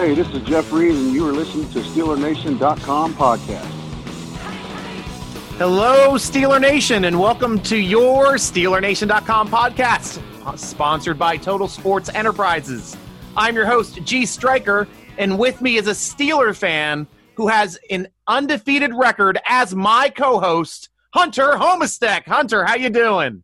Hey, this is Jeff Reed, and you are listening to SteelerNation.com podcast. Hello, Steeler Nation, and welcome to your SteelerNation.com podcast, sponsored by Total Sports Enterprises. I'm your host, G. Striker, and with me is a Steeler fan who has an undefeated record as my co-host, Hunter Homistek. Hunter, how you doing?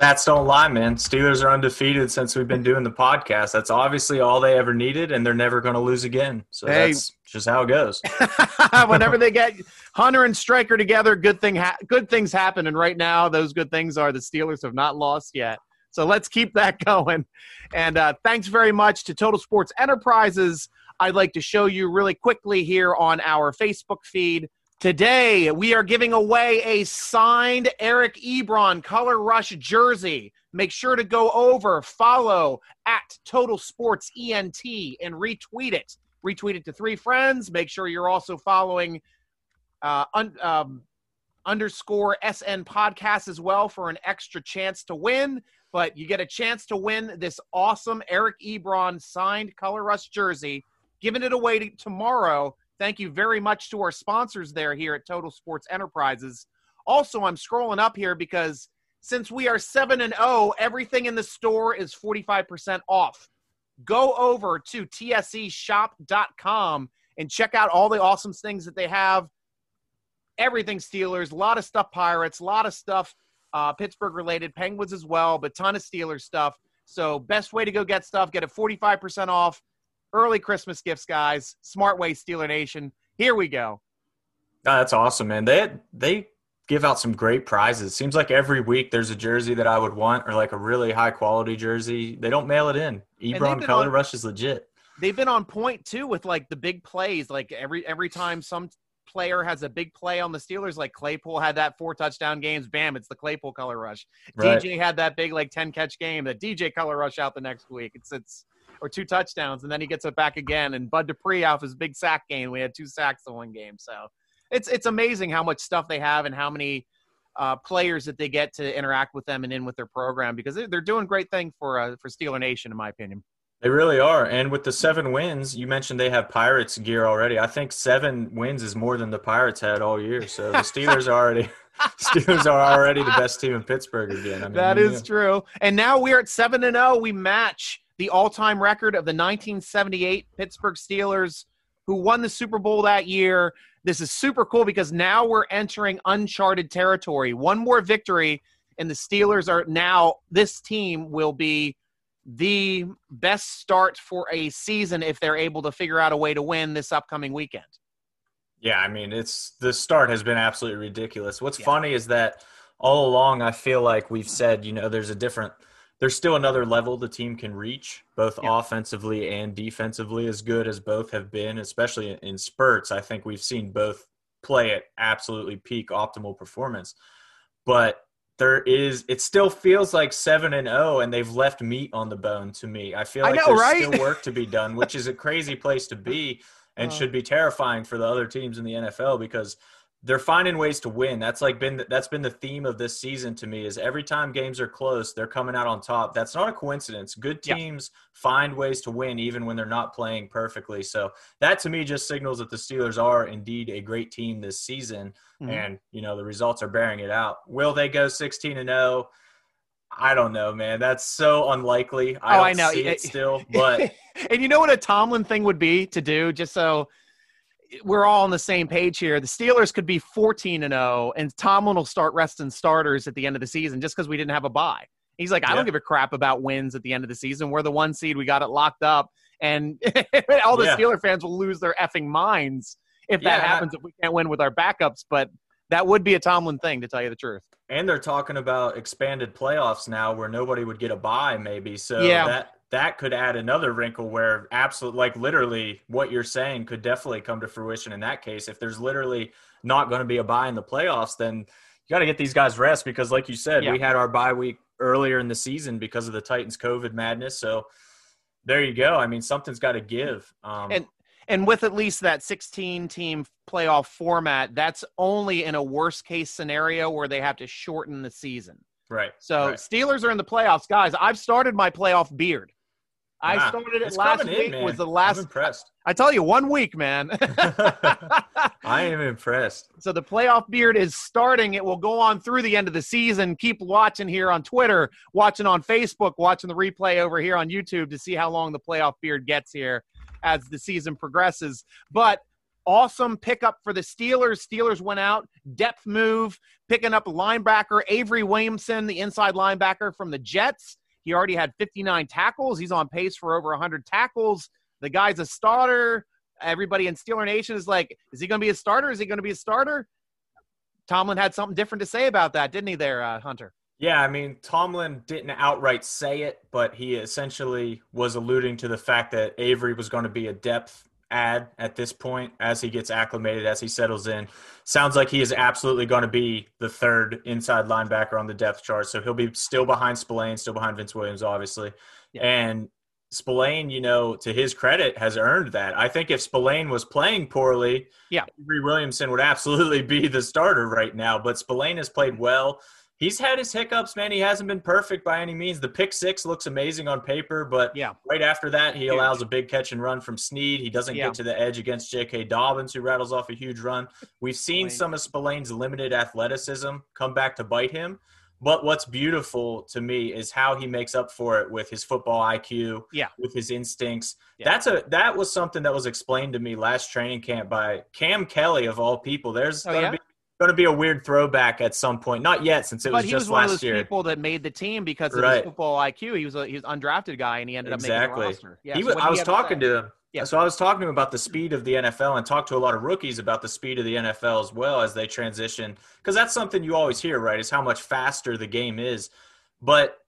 Stats don't lie, man. Steelers are undefeated since we've been doing the podcast. That's obviously all they ever needed, and they're never going to lose again. So hey. that's just how it goes. Whenever they get Hunter and Striker together, good thing ha- good things happen. And right now, those good things are the Steelers have not lost yet. So let's keep that going. And uh, thanks very much to Total Sports Enterprises. I'd like to show you really quickly here on our Facebook feed Today, we are giving away a signed Eric Ebron Color Rush jersey. Make sure to go over, follow at Total Sports ENT, and retweet it. Retweet it to three friends. Make sure you're also following uh, un, um, underscore SN podcast as well for an extra chance to win. But you get a chance to win this awesome Eric Ebron signed Color Rush jersey. Giving it away to, tomorrow Thank you very much to our sponsors there here at Total Sports Enterprises. Also, I'm scrolling up here because since we are 7 and 0, everything in the store is 45% off. Go over to tseshop.com and check out all the awesome things that they have. Everything Steelers, a lot of stuff Pirates, a lot of stuff uh, Pittsburgh related, Penguins as well, but ton of Steelers stuff. So, best way to go get stuff, get it 45% off early Christmas gifts, guys. Smart way, Steeler Nation. Here we go. Oh, that's awesome, man. They they give out some great prizes. Seems like every week there's a jersey that I would want, or like a really high quality jersey. They don't mail it in. Ebron Color on, Rush is legit. They've been on point too with like the big plays. Like every every time some player has a big play on the Steelers, like Claypool had that four touchdown games. Bam, it's the Claypool Color Rush. Right. DJ had that big like ten catch game. The DJ Color Rush out the next week. It's it's or two touchdowns, and then he gets it back again. And Bud Dupree off his big sack game, we had two sacks in one game. So it's it's amazing how much stuff they have and how many uh, players that they get to interact with them and in with their program because they're doing great thing for uh, for Steeler Nation, in my opinion. They really are. And with the seven wins, you mentioned they have Pirates gear already. I think seven wins is more than the Pirates had all year. So the Steelers are already Steelers are already the best team in Pittsburgh again. I mean, that is yeah. true. And now we're at seven and zero. Oh. We match the all-time record of the 1978 Pittsburgh Steelers who won the Super Bowl that year. This is super cool because now we're entering uncharted territory. One more victory and the Steelers are now this team will be the best start for a season if they're able to figure out a way to win this upcoming weekend. Yeah, I mean, it's the start has been absolutely ridiculous. What's yeah. funny is that all along I feel like we've said, you know, there's a different – there's still another level the team can reach, both yeah. offensively and defensively, as good as both have been, especially in spurts. I think we've seen both play at absolutely peak optimal performance. But there is it still feels like 7 and 0 and they've left meat on the bone to me. I feel like I know, there's right? still work to be done, which is a crazy place to be and uh, should be terrifying for the other teams in the NFL because they're finding ways to win. That's like been that's been the theme of this season to me. Is every time games are close, they're coming out on top. That's not a coincidence. Good teams yeah. find ways to win even when they're not playing perfectly. So that to me just signals that the Steelers are indeed a great team this season, mm-hmm. and you know the results are bearing it out. Will they go sixteen and zero? Oh? I don't know, man. That's so unlikely. I oh, I know. it still, but and you know what a Tomlin thing would be to do, just so we're all on the same page here. The Steelers could be 14 and 0, and Tomlin will start resting starters at the end of the season just because we didn't have a bye. He's like, I yeah. don't give a crap about wins at the end of the season. We're the one seed. We got it locked up, and all the yeah. Steeler fans will lose their effing minds if that yeah. happens. If we can't win with our backups, but that would be a Tomlin thing, to tell you the truth. And they're talking about expanded playoffs now, where nobody would get a bye, maybe. So yeah. that that could add another wrinkle where absolute like literally what you're saying could definitely come to fruition in that case if there's literally not going to be a buy in the playoffs then you got to get these guys rest because like you said yeah. we had our bye week earlier in the season because of the titans covid madness so there you go i mean something's got to give um, and and with at least that 16 team playoff format that's only in a worst case scenario where they have to shorten the season Right. So right. Steelers are in the playoffs, guys. I've started my playoff beard. I wow. started it last week. In, was the last. I'm impressed. I tell you, one week, man. I am impressed. So the playoff beard is starting. It will go on through the end of the season. Keep watching here on Twitter, watching on Facebook, watching the replay over here on YouTube to see how long the playoff beard gets here as the season progresses. But awesome pickup for the Steelers. Steelers went out, depth move, picking up linebacker Avery Williamson, the inside linebacker from the Jets. He already had 59 tackles. He's on pace for over 100 tackles. The guy's a starter. Everybody in Steeler Nation is like, is he going to be a starter? Is he going to be a starter? Tomlin had something different to say about that, didn't he, there, uh, Hunter? Yeah, I mean, Tomlin didn't outright say it, but he essentially was alluding to the fact that Avery was going to be a depth add at this point as he gets acclimated, as he settles in. Sounds like he is absolutely going to be the third inside linebacker on the depth chart. So he'll be still behind Spillane, still behind Vince Williams, obviously. Yeah. And Spillane, you know, to his credit, has earned that. I think if Spillane was playing poorly, yeah, Avery Williamson would absolutely be the starter right now. But Spillane has played well he's had his hiccups, man. He hasn't been perfect by any means. The pick six looks amazing on paper, but yeah. right after that, he allows a big catch and run from Snead. He doesn't yeah. get to the edge against J.K. Dobbins, who rattles off a huge run. We've seen some of Spillane's limited athleticism come back to bite him. But what's beautiful to me is how he makes up for it with his football IQ, yeah, with his instincts. Yeah. That's a that was something that was explained to me last training camp by Cam Kelly of all people. There's oh, to yeah? be going to be a weird throwback at some point. Not yet, since it but was just was last one of those year. People that made the team because of right. his football IQ. He was a he was undrafted guy, and he ended exactly. up making the roster. Yeah, so was, I was talking to, to him. Yeah. So I was talking to him about the speed of the NFL and talked to a lot of rookies about the speed of the NFL as well as they transition. Because that's something you always hear, right? Is how much faster the game is. But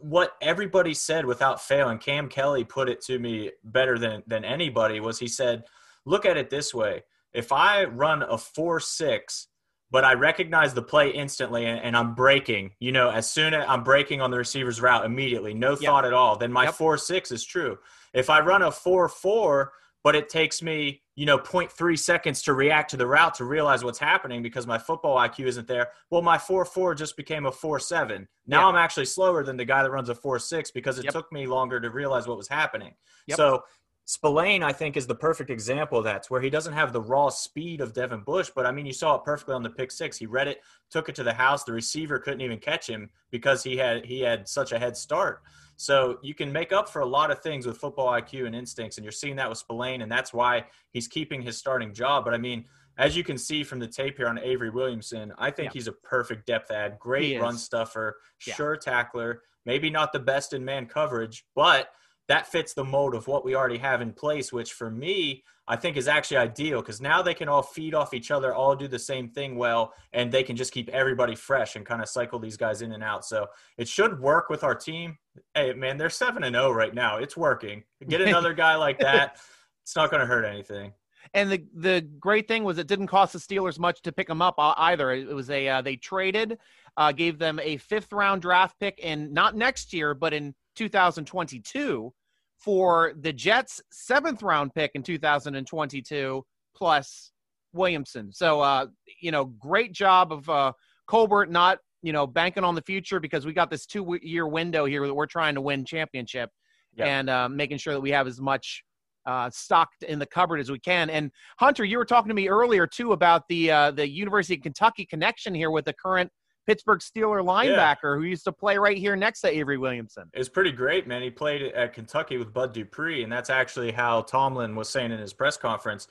what everybody said without fail, and Cam Kelly put it to me better than than anybody was he said, look at it this way. If I run a four six but I recognize the play instantly and, and, I'm breaking, you know, as soon as I'm breaking on the receiver's route immediately, no yep. thought at all, then my yep. 4 6 is true. If I run a 4 4, but it takes me, you know, 0.3 seconds to react to the route to realize what's happening because my football IQ isn't there, well, my 4 4 just became a 4 7. Now yeah. I'm actually slower than the guy that runs a 4 6 because it yep. took me longer to realize what was happening. So Spillane, I think, is the perfect example of that, where he doesn't have the raw speed of Devin Bush, but I mean, you saw it perfectly on the pick six. He read it, took it to the house. The receiver couldn't even catch him because he had he had such a head start. So you can make up for a lot of things with football IQ and instincts, and you're seeing that with Spillane, and that's why he's keeping his starting job. But I mean, as you can see from the tape here on Avery Williamson, I think yeah. he's a perfect depth add, great run stuffer, yeah. sure tackler, maybe not the best in man coverage, but – that fits the mold of what we already have in place, which for me, I think is actually ideal because now they can all feed off each other, all do the same thing well, and they can just keep everybody fresh and kind of cycle these guys in and out. So it should work with our team. Hey, man, they're 7 and 0 right now. It's working. Get another guy like that. It's not going to hurt anything. And the the great thing was it didn't cost the Steelers much to pick them up uh, either. It was a uh, they traded, uh, gave them a fifth round draft pick in not next year, but in 2022 for the Jets' seventh round pick in 2022 plus Williamson. So, uh, you know, great job of uh, Colbert not, you know, banking on the future because we got this two year window here that we're trying to win championship Yep. and uh, making sure that we have as much uh, stocked in the cupboard as we can. And Hunter, you were talking to me earlier too about the uh, the University of Kentucky connection here with the current Pittsburgh Steeler linebacker who used to play right here next to Avery Williamson. It's pretty great, man. He played at Kentucky with Bud Dupree, and that's actually how Tomlin was saying in his press conference.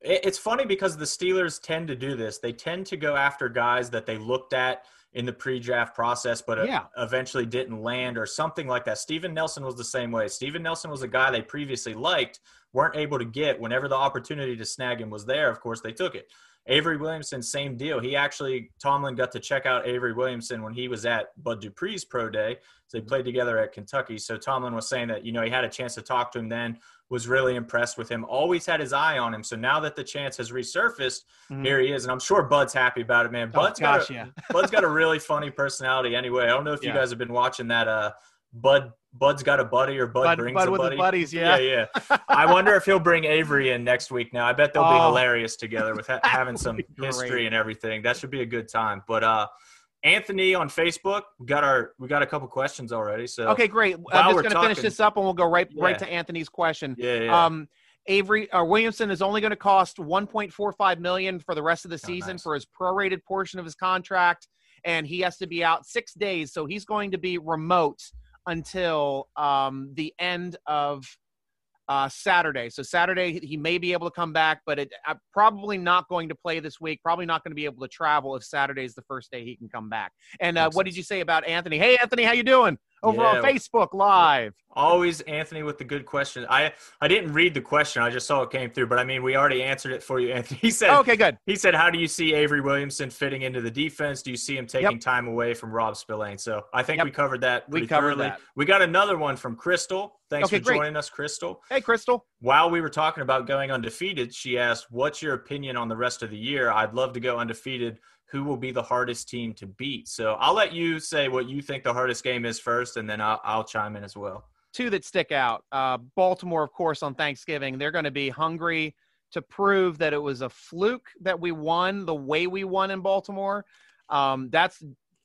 It's funny because the Steelers tend to do this. They tend to go after guys that they looked at in the pre-draft process, but uh, Yeah. eventually didn't land or something like that. Steven Nelson was the same way. Steven Nelson was a guy they previously liked, weren't able to get. Whenever the opportunity to snag him was there, of course they took it. Avery Williamson, same deal. He actually Tomlin got to check out Avery Williamson when he was at Bud Dupree's pro day. So they played together at Kentucky. So Tomlin was saying that, you know, he had a chance to talk to him then, was really impressed with him, always had his eye on him. So now that the chance has resurfaced, Mhm. here he is. And I'm sure Bud's happy about it, man. Oh, Bud's gosh, got a, yeah. Bud's got a really funny personality anyway. I don't know if you guys have been watching that uh Bud Bud's got a buddy or Bud, Bud- brings Bud a buddy. buddies, yeah. yeah, yeah. I wonder if he'll bring Avery in next week. Now I bet they'll be Oh. hilarious together with ha- having some history and everything. That should be a good time. But uh Anthony on Facebook, we got our we got a couple questions already. So Okay, great. I'm just going to finish this up and we'll go right right to Anthony's question. yeah, yeah. Um, Avery uh, Williamson is only going to cost 1.45 million for the rest of the Oh, season nice. for his prorated portion of his contract, and he has to be out six days. So he's going to be remote until um, the end of uh, Saturday. So Saturday he may be able to come back, but it, uh, probably not going to play this week. Probably not going to be able to travel if Saturday is the first day he can come back. And uh, what did you say about Anthony? Hey, Anthony, how you doing? Over on Facebook Live. Always Anthony with the good question. I I didn't read the question. I just saw it came through, but I mean we already answered it for you, Anthony. He said Okay, good. He said, "How do you see Avery Williamson fitting into the defense? Do you see him taking Yep. time away from Rob Spillane?" So I think Yep. we covered that. We covered thoroughly. that. We got another one from Crystal. Thanks Okay, for great. joining us, Crystal. Hey, Crystal. While we were talking about going undefeated, she asked, "What's your opinion on the rest of the year? I'd love to go undefeated. Who will be the hardest team to beat?" So I'll let you say what you think the hardest game is first, and then I'll, I'll chime in as well. two that stick out. Uh, Baltimore, of course, on Thanksgiving, they're going to be hungry to prove that it was a fluke that we won the way we won in Baltimore. Um, that's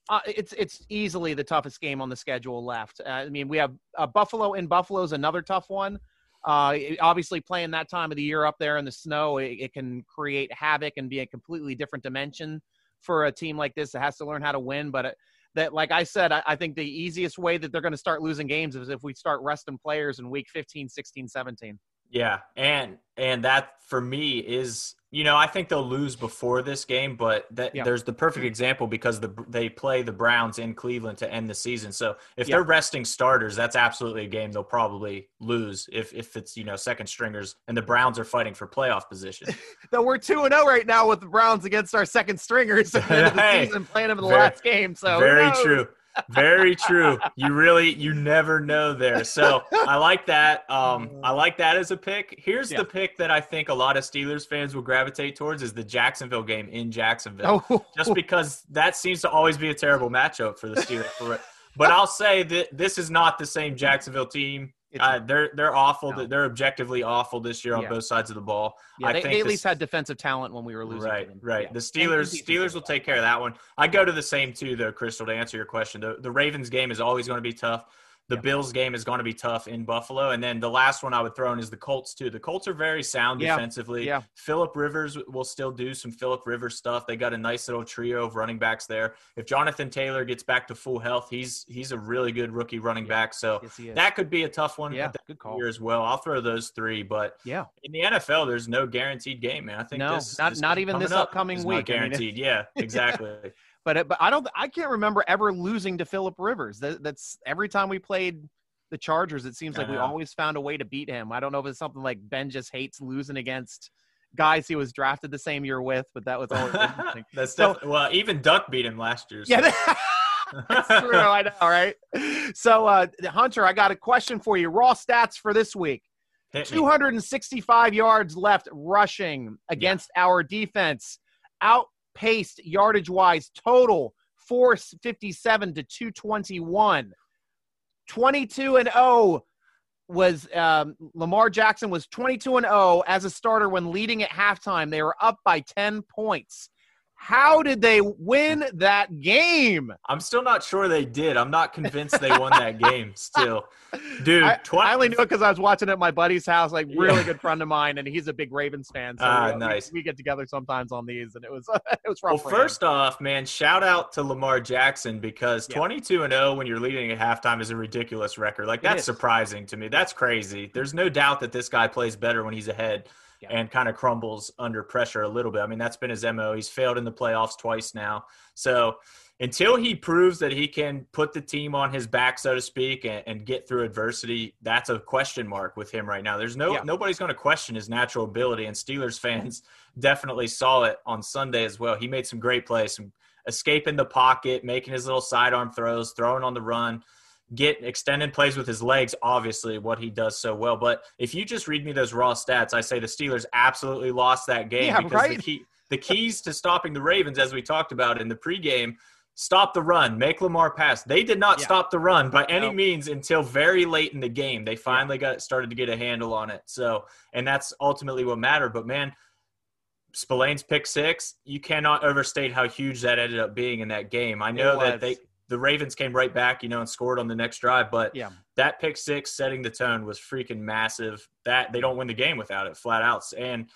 uh, it's it's easily the toughest game on the schedule left. Uh, I mean, we have uh, Buffalo in Buffalo is another tough one. Uh, obviously, playing that time of the year up there in the snow, it, it can create havoc and be a completely different dimension for a team like this that has to learn how to win. But it, that, like I said, I, I think the easiest way that they're going to start losing games is if we start resting players in week 15, 16, 17. Yeah, and and that for me is you know I think they'll lose before this game, but that Yeah. there's the perfect example because the they play the Browns in Cleveland to end the season. So if Yeah. they're resting starters, that's absolutely a game they'll probably lose if if it's you know second stringers and the Browns are fighting for playoff position. Though we're 2 0 right now with the Browns against our second stringers at the end of the Hey, season, playing them in the very- last game. So Very true. Very true. You really you never know there. So I like that. Um, I like that as a pick. Here's Yeah. the pick that I think a lot of Steelers fans will gravitate towards is the Jacksonville game in Jacksonville. Oh, Just because that seems to always be a terrible matchup for the Steelers. but I'll say that this is not the same Jacksonville team. Uh, they're they're awful. No. They're objectively awful this year on Yeah. both sides of the ball. yeah, I they, think they at least had defensive talent when we were losing. to Right, them. right. Yeah. The Steelers Steelers will take care of that one. I go to the same too, though, Crystal. To answer your question, the the Ravens game is always going to be tough. The Yeah. Bills game is going to be tough in Buffalo, and then the last one I would throw in is the Colts too. The Colts are very sound Yeah, defensively. yeah. Philip Rivers will still do some Philip Rivers stuff. They got a nice little trio of running backs there. If Jonathan Taylor gets back to full health, he's he's a really good rookie running back. So Yes, that could be a tough one. Yeah, good call. As well. I'll throw those three, but Yeah. in the NFL, there's no guaranteed game, man. I think No, this, not- this not even this upcoming week. Not I mean, guaranteed. yeah, exactly. But it- but I don't I can't remember ever losing to Philip Rivers. That, that's every time we played the Chargers, it seems like we always found a way to beat him. I don't know if it's something like Ben just hates losing against guys he was drafted the same year with, but that was always interesting. That's So- def- well. Even Duck beat him last year. so- Yeah, that's true. I know, right? So, uh, Hunter, I got a question for you. Raw stats for this week: 265 yards left rushing against our defense, outpaced yardage wise total 457 to 221. 22 and 0 was um, Lamar Jackson was 22 and 0 as a starter when leading at halftime. They were up by 10 points. How did they win that game? I'm still not sure they did. I'm not convinced they won that game. Still, dude, I, I only knew it because I was watching it at my buddy's house. Like, really good friend of mine, and he's a big Ravens fan. So Ah, we, nice. we, we get together sometimes on these, and it was it was Well, rough. him. first off, man, shout out to Lamar Jackson because Yeah. 22 and 0 when you're leading at halftime is a ridiculous record. Like that's surprising to me. That's crazy. There's no doubt that this guy plays better when he's ahead Yeah. and kind of crumbles under pressure a little bit. I mean, that's been his MO. He's failed in the playoffs twice now. So, until he proves that he can put the team on his back, so to speak, and, and get through adversity, that's a question mark with him right now. There's no Yeah. nobody's going to question his natural ability, and Steelers fans definitely saw it on Sunday as well. He made some great plays, some escaping the pocket, making his little sidearm throws, throwing on the run, get extended plays with his legs, obviously what he does so well. But if you just read me those raw stats, I say the Steelers absolutely lost that game Yeah, because right. the key the keys to stopping the Ravens, as we talked about in the pregame, stop the run, make Lamar pass. They did not Yeah. stop the run by any No. means until very late in the game. They finally got started to get a handle on it. So, and that's ultimately what mattered. But man, Spillane's pick six, you cannot overstate how huge that ended up being in that game. I know that they the Ravens came right back, you know, and scored on the next drive, but Yeah. that pick six setting the tone was freaking massive. That they don't win the game without it, flat out. And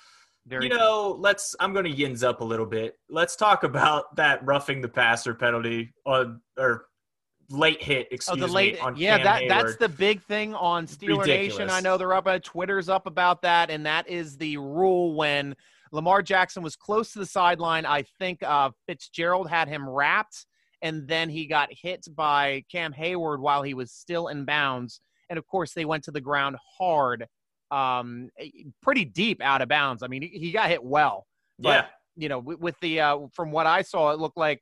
Very you know, let's. I'm going to yins up a little bit. Let's talk about that roughing the passer penalty on or late hit. Oh, Excuse the late, me. On yeah, Cam that that's the big thing on Steeler Nation. I know they're up, uh, Twitter's up about that, and that is the rule when Lamar Jackson was close to the sideline. I think uh, Fitzgerald had him wrapped, and then he got hit by Cam Heyward while he was still in bounds, and of course they went to the ground hard, um, pretty deep out of bounds. I mean, he, got hit well. but- yeah. you know, with, with the uh, from what I saw, it looked like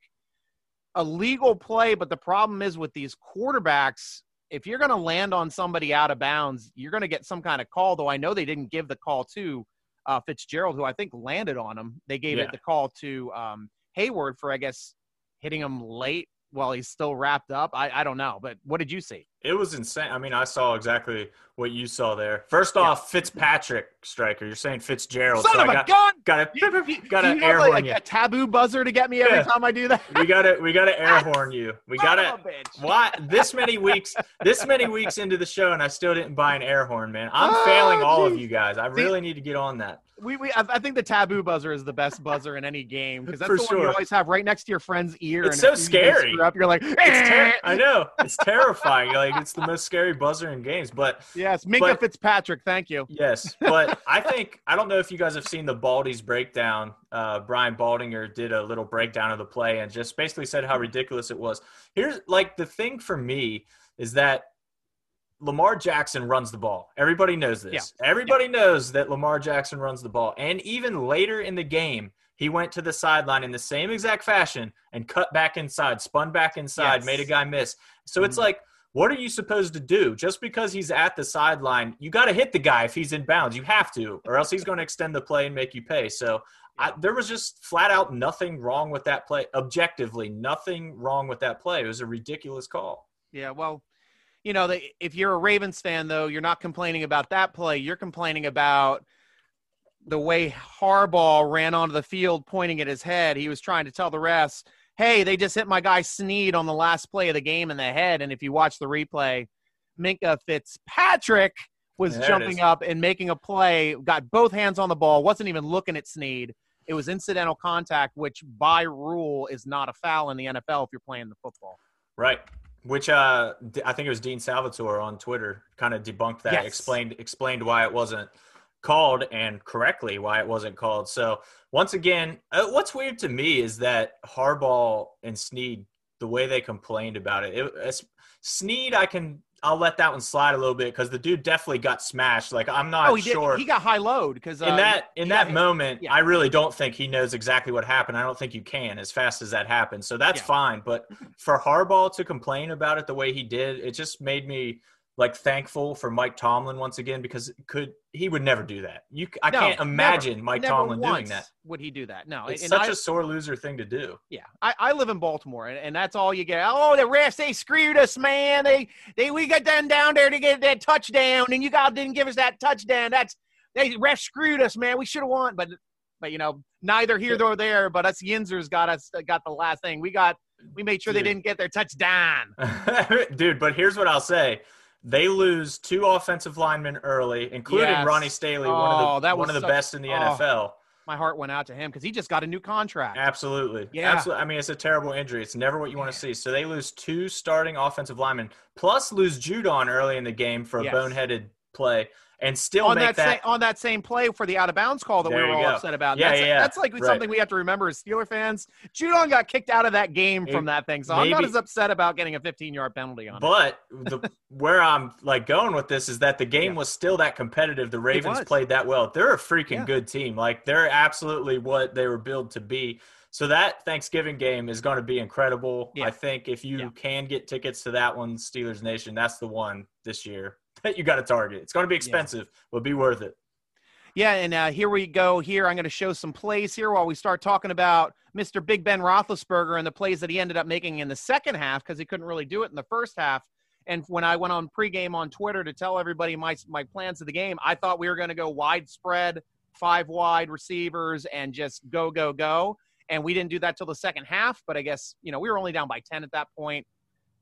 a legal play. But the problem is with these quarterbacks, if you're going to land on somebody out of bounds, you're going to get some kind of call. Though I know they didn't give the call to uh, Fitzgerald, who I think landed on him. They gave Yeah. it the call to um, Heyward for, I guess, hitting him late while he's still wrapped up. I, I don't know, but what did you see? It was insane. I mean, I saw exactly what you saw there. First Yeah. off, Fitzpatrick striker. You're saying Fitzgerald. Son so of I a got, gun! Got you- got you air like, horn you. a taboo buzzer to get me every Yeah. time I do that. We got to we got to air horn you. We got Son to of a bitch. Why this many weeks? This many weeks into the show, and I still didn't buy an air horn, man. I'm Oh, failing all of you guys. I See- really need to get on that. We, we I, I think the taboo buzzer is the best buzzer in any game because that's For the one you always have right next to your friend's ear. It's and so if you scary. Up, you're like, It's "Eh." ter- I know it's terrifying. like it's the most scary buzzer in games. But yes, Minkah but- Fitzpatrick. Thank you. yes, but I think I don't know if you guys have seen the Baldy's breakdown. Uh, Brian Baldinger did a little breakdown of the play and just basically said how ridiculous it was. Here's like the thing for me is that Lamar Jackson runs the ball. Everybody knows this. Everybody knows that Lamar Jackson runs the ball. And even later in the game, he went to the sideline in the same exact fashion and cut back inside, spun back inside, Yes. made a guy miss. So it's Mhm. like, what are you supposed to do? Just because he's at the sideline, you got to hit the guy if he's in bounds. You have to, or else he's going to extend the play and make you pay. So I, there was just flat out nothing wrong with that play. Objectively, nothing wrong with that play. It was a ridiculous call. Yeah, well, you know, the, if you're a Ravens fan, though, you're not complaining about that play. You're complaining about the way Harbaugh ran onto the field pointing at his head. He was trying to tell the refs, hey, they just hit my guy Snead on the last play of the game in the head. And if you watch the replay, Minkah Fitzpatrick was There jumping up and making a play, got both hands on the ball, wasn't even looking at Snead. It was incidental contact, which by rule is not a foul in the NFL if you're playing the football. Right. Which uh, I think it was Dean Salvatore on Twitter kind of debunked that, Yes. explained explained why it wasn't called and correctly why it wasn't called. So once again, uh, what's weird to me is that Harbaugh and Snead, the way they complained about it, it it's, Snead, I can I'll let that one slide a little bit because the dude definitely got smashed. Like I'm not oh, he sure did. He got high load because uh, in that in that moment, Yeah. I really don't think he knows exactly what happened. I don't think you can as fast as that happened. So that's Yeah. fine. But for Harbaugh to complain about it the way he did, it just made me like thankful for Mike Tomlin once again because could he would never do that. You, I No, can't never. imagine Mike Never Tomlin doing that. Would he do that? No. It's and such I- a sore loser thing to do. Yeah, I, I live in Baltimore, and, and that's all you get. Oh, the refs they screwed us, man. They they we got done down there to get that touchdown, and you guys didn't give us that touchdown. That's they refs screwed us, man. We should have won, but but you know neither here nor there. But us Yinzers got us got the last thing. We got we made sure they didn't get their touchdown. Dude, but here's what I'll say. They lose two offensive linemen early, including Yes. Ronnie Stanley, Oh, one of the oh, that one of the such- best in the oh. NFL. My heart went out to him because he just got a new contract. Absolutely. Yeah. Absolutely. I mean, it's a terrible injury. It's never what you want to see. So they lose two starting offensive linemen, plus lose Judon early in the game for a Yes. boneheaded play, and still on make that, that. sa- on that same play for the out of bounds call that we were all go. upset about. Yeah, that's, yeah, that's like Right. something we have to remember as Steeler fans. Judon got kicked out of that game from It- that thing, so I'm not as upset about getting a 15 yard penalty on it. but the, where I'm like going with this is that the game Yeah. was still that competitive. The Ravens played that well. They're a freaking Yeah. good team. Like they're absolutely what they were built to be. So that Thanksgiving game is going to be incredible. Yeah. I think if you can get tickets to that one, Steelers Nation, that's the one this year that you got to target. It's going to be expensive, but be worth it. Yeah, and uh, here we go. Here, I'm going to show some plays here while we start talking about Mr. Big Ben Roethlisberger and the plays that he ended up making in the second half because he couldn't really do it in the first half. And when I went on pregame on Twitter to tell everybody my my plans of the game, I thought we were going to go widespread, five wide receivers, and just go go go. And we didn't do that till the second half. But I guess you know we were only down by ten at that point.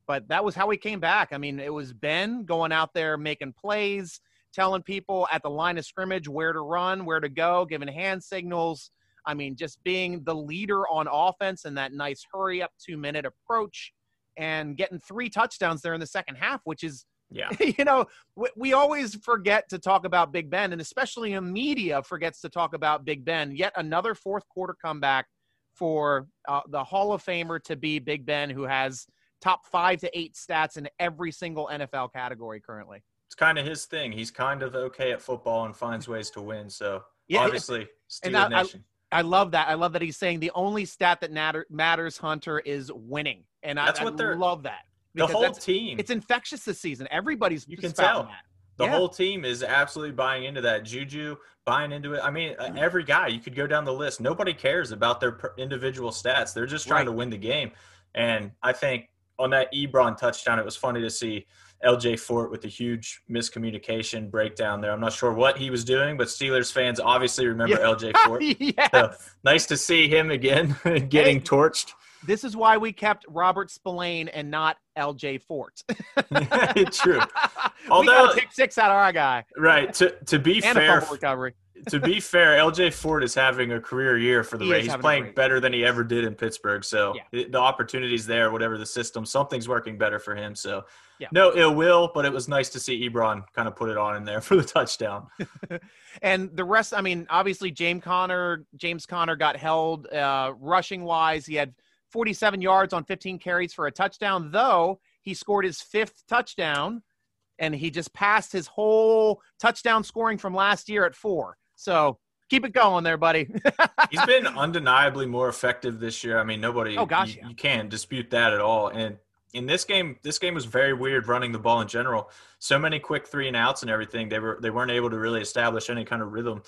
But that was how we came back. I mean, it was Ben going out there making plays telling people at the line of scrimmage where to run, where to go, giving hand signals. I mean, just being the leader on offense and that nice hurry up two minute approach and getting three touchdowns there in the second half, which is, Yeah. you know, we, we always forget to talk about Big Ben, and especially in media forgets to talk about Big Ben. Yet another fourth quarter comeback for uh, the Hall of Famer to be Big Ben, who has top five to eight stats in every single NFL category currently. It's kind of his thing. He's kind of okay at football and finds ways to win. So Yeah, obviously, and Steelers I- I- love that. I love that he's saying the only stat that matter, matters, Hunter, is winning, and I, That's I what they're- love that. the whole team. It's infectious this season. Everybody's You can tell. that. The Yeah. whole team is absolutely buying into that. Juju buying into it. I mean, every guy you could go down the list. Nobody cares about their individual stats. They're just trying Right. to win the game. And I think on that Ebron touchdown, it was funny to see LJ Fort with a huge miscommunication breakdown there. I'm not sure what he was doing, but Steelers fans obviously remember Yeah. LJ Fort. yes. So, nice to see him again getting Hey. torched. This is why we kept Robert Spillane and not L.J. Fort. True. Although we got a pick six out of our guy Right. To to be and a fair, recovery. To be fair, LJ Fort is having a career year for the He Rays. He's playing better than he ever did in Pittsburgh. So Yeah. it- the opportunities there, whatever the system, something's working better for him. So Yeah. no ill will, but it was nice to see Ebron kind of put it on in there for the touchdown. and the rest, I mean, obviously James Conner, James Conner got held uh, rushing wise. He had 47 yards on 15 carries for a touchdown, though he scored his fifth touchdown, and he just passed his whole touchdown scoring from last year at four. So keep it going there, buddy. He's been undeniably more effective this year. I mean, nobody. Oh, gosh, you, yeah. you can't dispute that at all. And in this game, this game was very weird running the ball in general. So many quick three and outs and everything. They were they weren't able to really establish any kind of rhythm.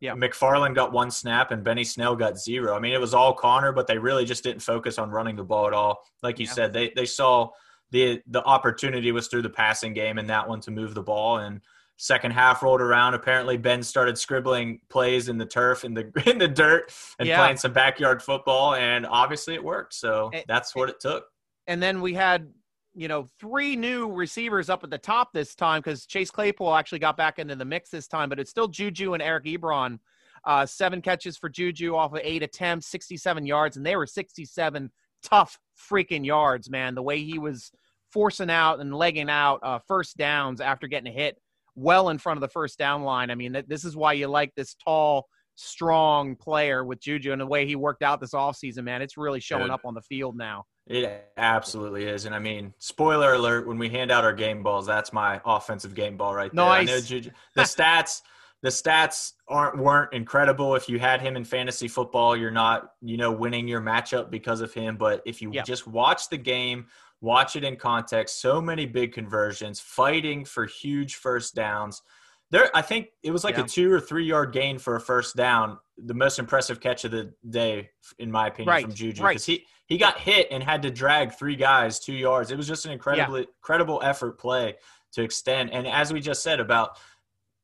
Yeah. McFarland got one snap and Benny Snell got zero. I mean, it was all Conner, but they really just didn't focus on running the ball at all. Like you Yeah. said, they they saw the the opportunity was through the passing game and that one to move the ball and second half rolled around apparently ben started scribbling plays in the turf in the in the dirt and Yeah. playing some backyard football and obviously it worked so It- that's what it took and then we had you know three new receivers up at the top this time because Chase Claypool actually got back into the mix this time, but it's still Juju and Eric Ebron. Uh, seven catches for Juju off of eight attempts, 67 yards, and they were 67 tough freaking yards, man. The way he was forcing out and legging out uh, first downs after getting hit well in front of the first down line. I mean, th- this is why you like this tall, strong player with Juju and the way he worked out this offseason, man. It's really showing up on the field now. it absolutely is and i mean spoiler alert when we hand out our game balls that's my offensive game ball right there i know Juju, the stats the stats aren't weren't incredible if you had him in fantasy football you're not you know winning your matchup because of him but if you Yeah. just watch the game watch it in context. So many big conversions, fighting for huge first downs. There, I think it was like Yeah. a two or three yard gain for a first down. The most impressive catch of the day, in my opinion, Right, from Juju. right. Because he, he got hit and had to drag three guys two yards. It was just an incredibly incredible effort play to extend. And as we just said about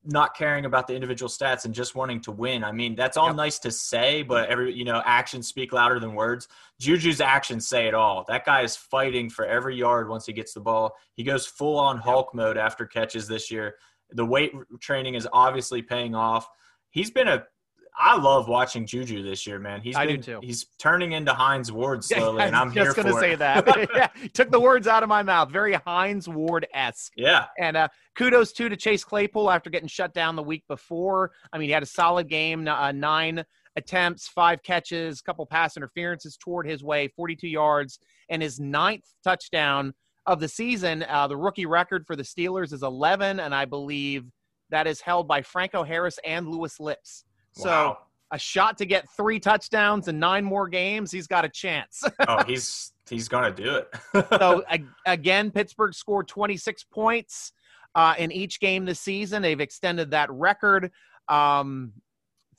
not caring about the individual stats and just wanting to win. I mean, that's all Yep. nice to say, but every you know, actions speak louder than words. Juju's actions say it all. That guy is fighting for every yard once he gets the ball. He goes full on Hulk mode after catches this year. The weight training is obviously paying off. He's been a I love watching Juju this year, man. He's I do too. He's turning into Hines Ward slowly, I and I'm just gonna for say it. that. yeah, took the words out of my mouth. Very Hines Ward esque. yeah, And uh, kudos too to Chase Claypool after getting shut down the week before. I mean, he had a solid game, uh, nine attempts, five catches, couple pass interferences toward his way, 42 yards, and his ninth touchdown of the season. Uh, the rookie record for the Steelers is 11, and I believe that is held by Franco Harris and Louis Lipps. So Wow. a shot to get three touchdowns in nine more games, he's got a chance. oh, he's he's gonna do it. so a- again, Pittsburgh scored 26 points uh, in each game this season. They've extended that record. Um,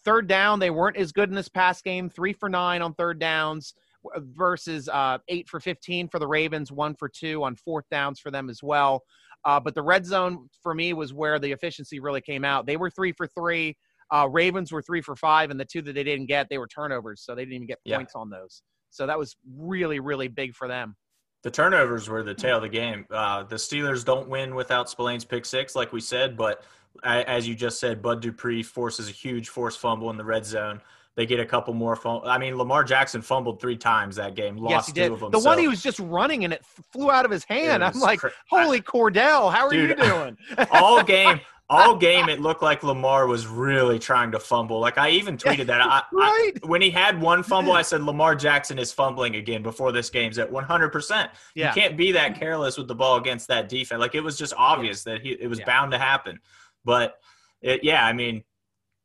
third down, they weren't as good in this past game. Three for nine on third downs versus uh, eight for 15 for the Ravens. One for two on fourth downs for them as well. Uh, but the red zone for me was where the efficiency really came out. They were three for three. Uh, Ravens were three for five, and the two that they didn't get, they were turnovers, so they didn't even get Yeah. points on those. So that was really, really big for them. The turnovers were the tail of the game. Uh, the Steelers don't win without Spillane's pick six, like we said. But as you just said, Bud Dupree forces a huge forced fumble in the red zone. They get a couple more. Fum- I mean, Lamar Jackson fumbled three times that game. Lost yes, he did. two of them. The one he was just running and it f- flew out of his hand. I'm like, cra- holy Cordell, how are Dude, you doing? all game, all game, it looked like Lamar was really trying to fumble. Like I even tweeted that. I, right? I, when he had one fumble, I said Lamar Jackson is fumbling again before this game's at 100. percent Yeah. You can't be that careless with the ball against that defense. Like it was just obvious that he it was Yeah. bound to happen. But it, yeah, I mean,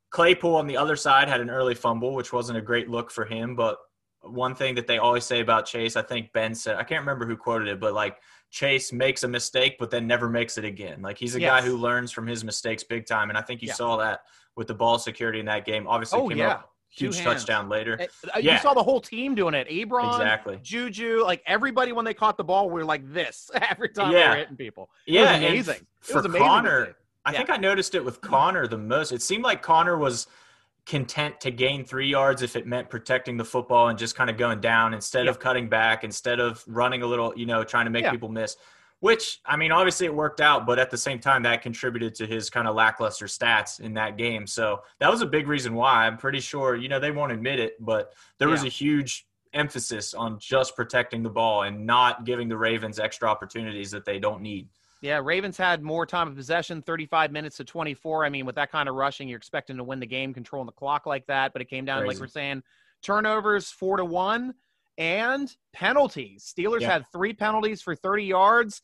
Claypool on the other side had an early fumble, which wasn't a great look for him. But one thing that they always say about Chase, I think Ben said, I can't remember who quoted it, but like Chase makes a mistake, but then never makes it again. Like he's a guy who learns from his mistakes big time. And I think you Yeah. saw that with the ball security in that game. Obviously, Oh, came yeah. up huge touchdown later. Uh, Yeah. You saw the whole team doing it. Ebron, Exactly. Juju, like everybody when they caught the ball we were like this every time they Yeah. were hitting people. It Yeah, was amazing. It for was amazing to Conner. I Yeah. think I noticed it with Conner the most. It seemed like Conner was content to gain three yards if it meant protecting the football and just kind of going down instead Yeah. of cutting back, instead of running a little, you know, trying to make Yeah. people miss. Which I mean, obviously it worked out, but at the same time, that contributed to his kind of lackluster stats in that game. So that was a big reason why. I'm pretty sure, you know, they won't admit it, but there was a huge emphasis on just protecting the ball and not giving the Ravens extra opportunities that they don't need. Yeah, Ravens had more time of possession, 35 minutes to 24. I mean, with that kind of rushing, you're expecting to win the game, controlling the clock like that. But it came down, like we're saying, turnovers four to one and penalties. Steelers Yeah. had three penalties for 30 yards.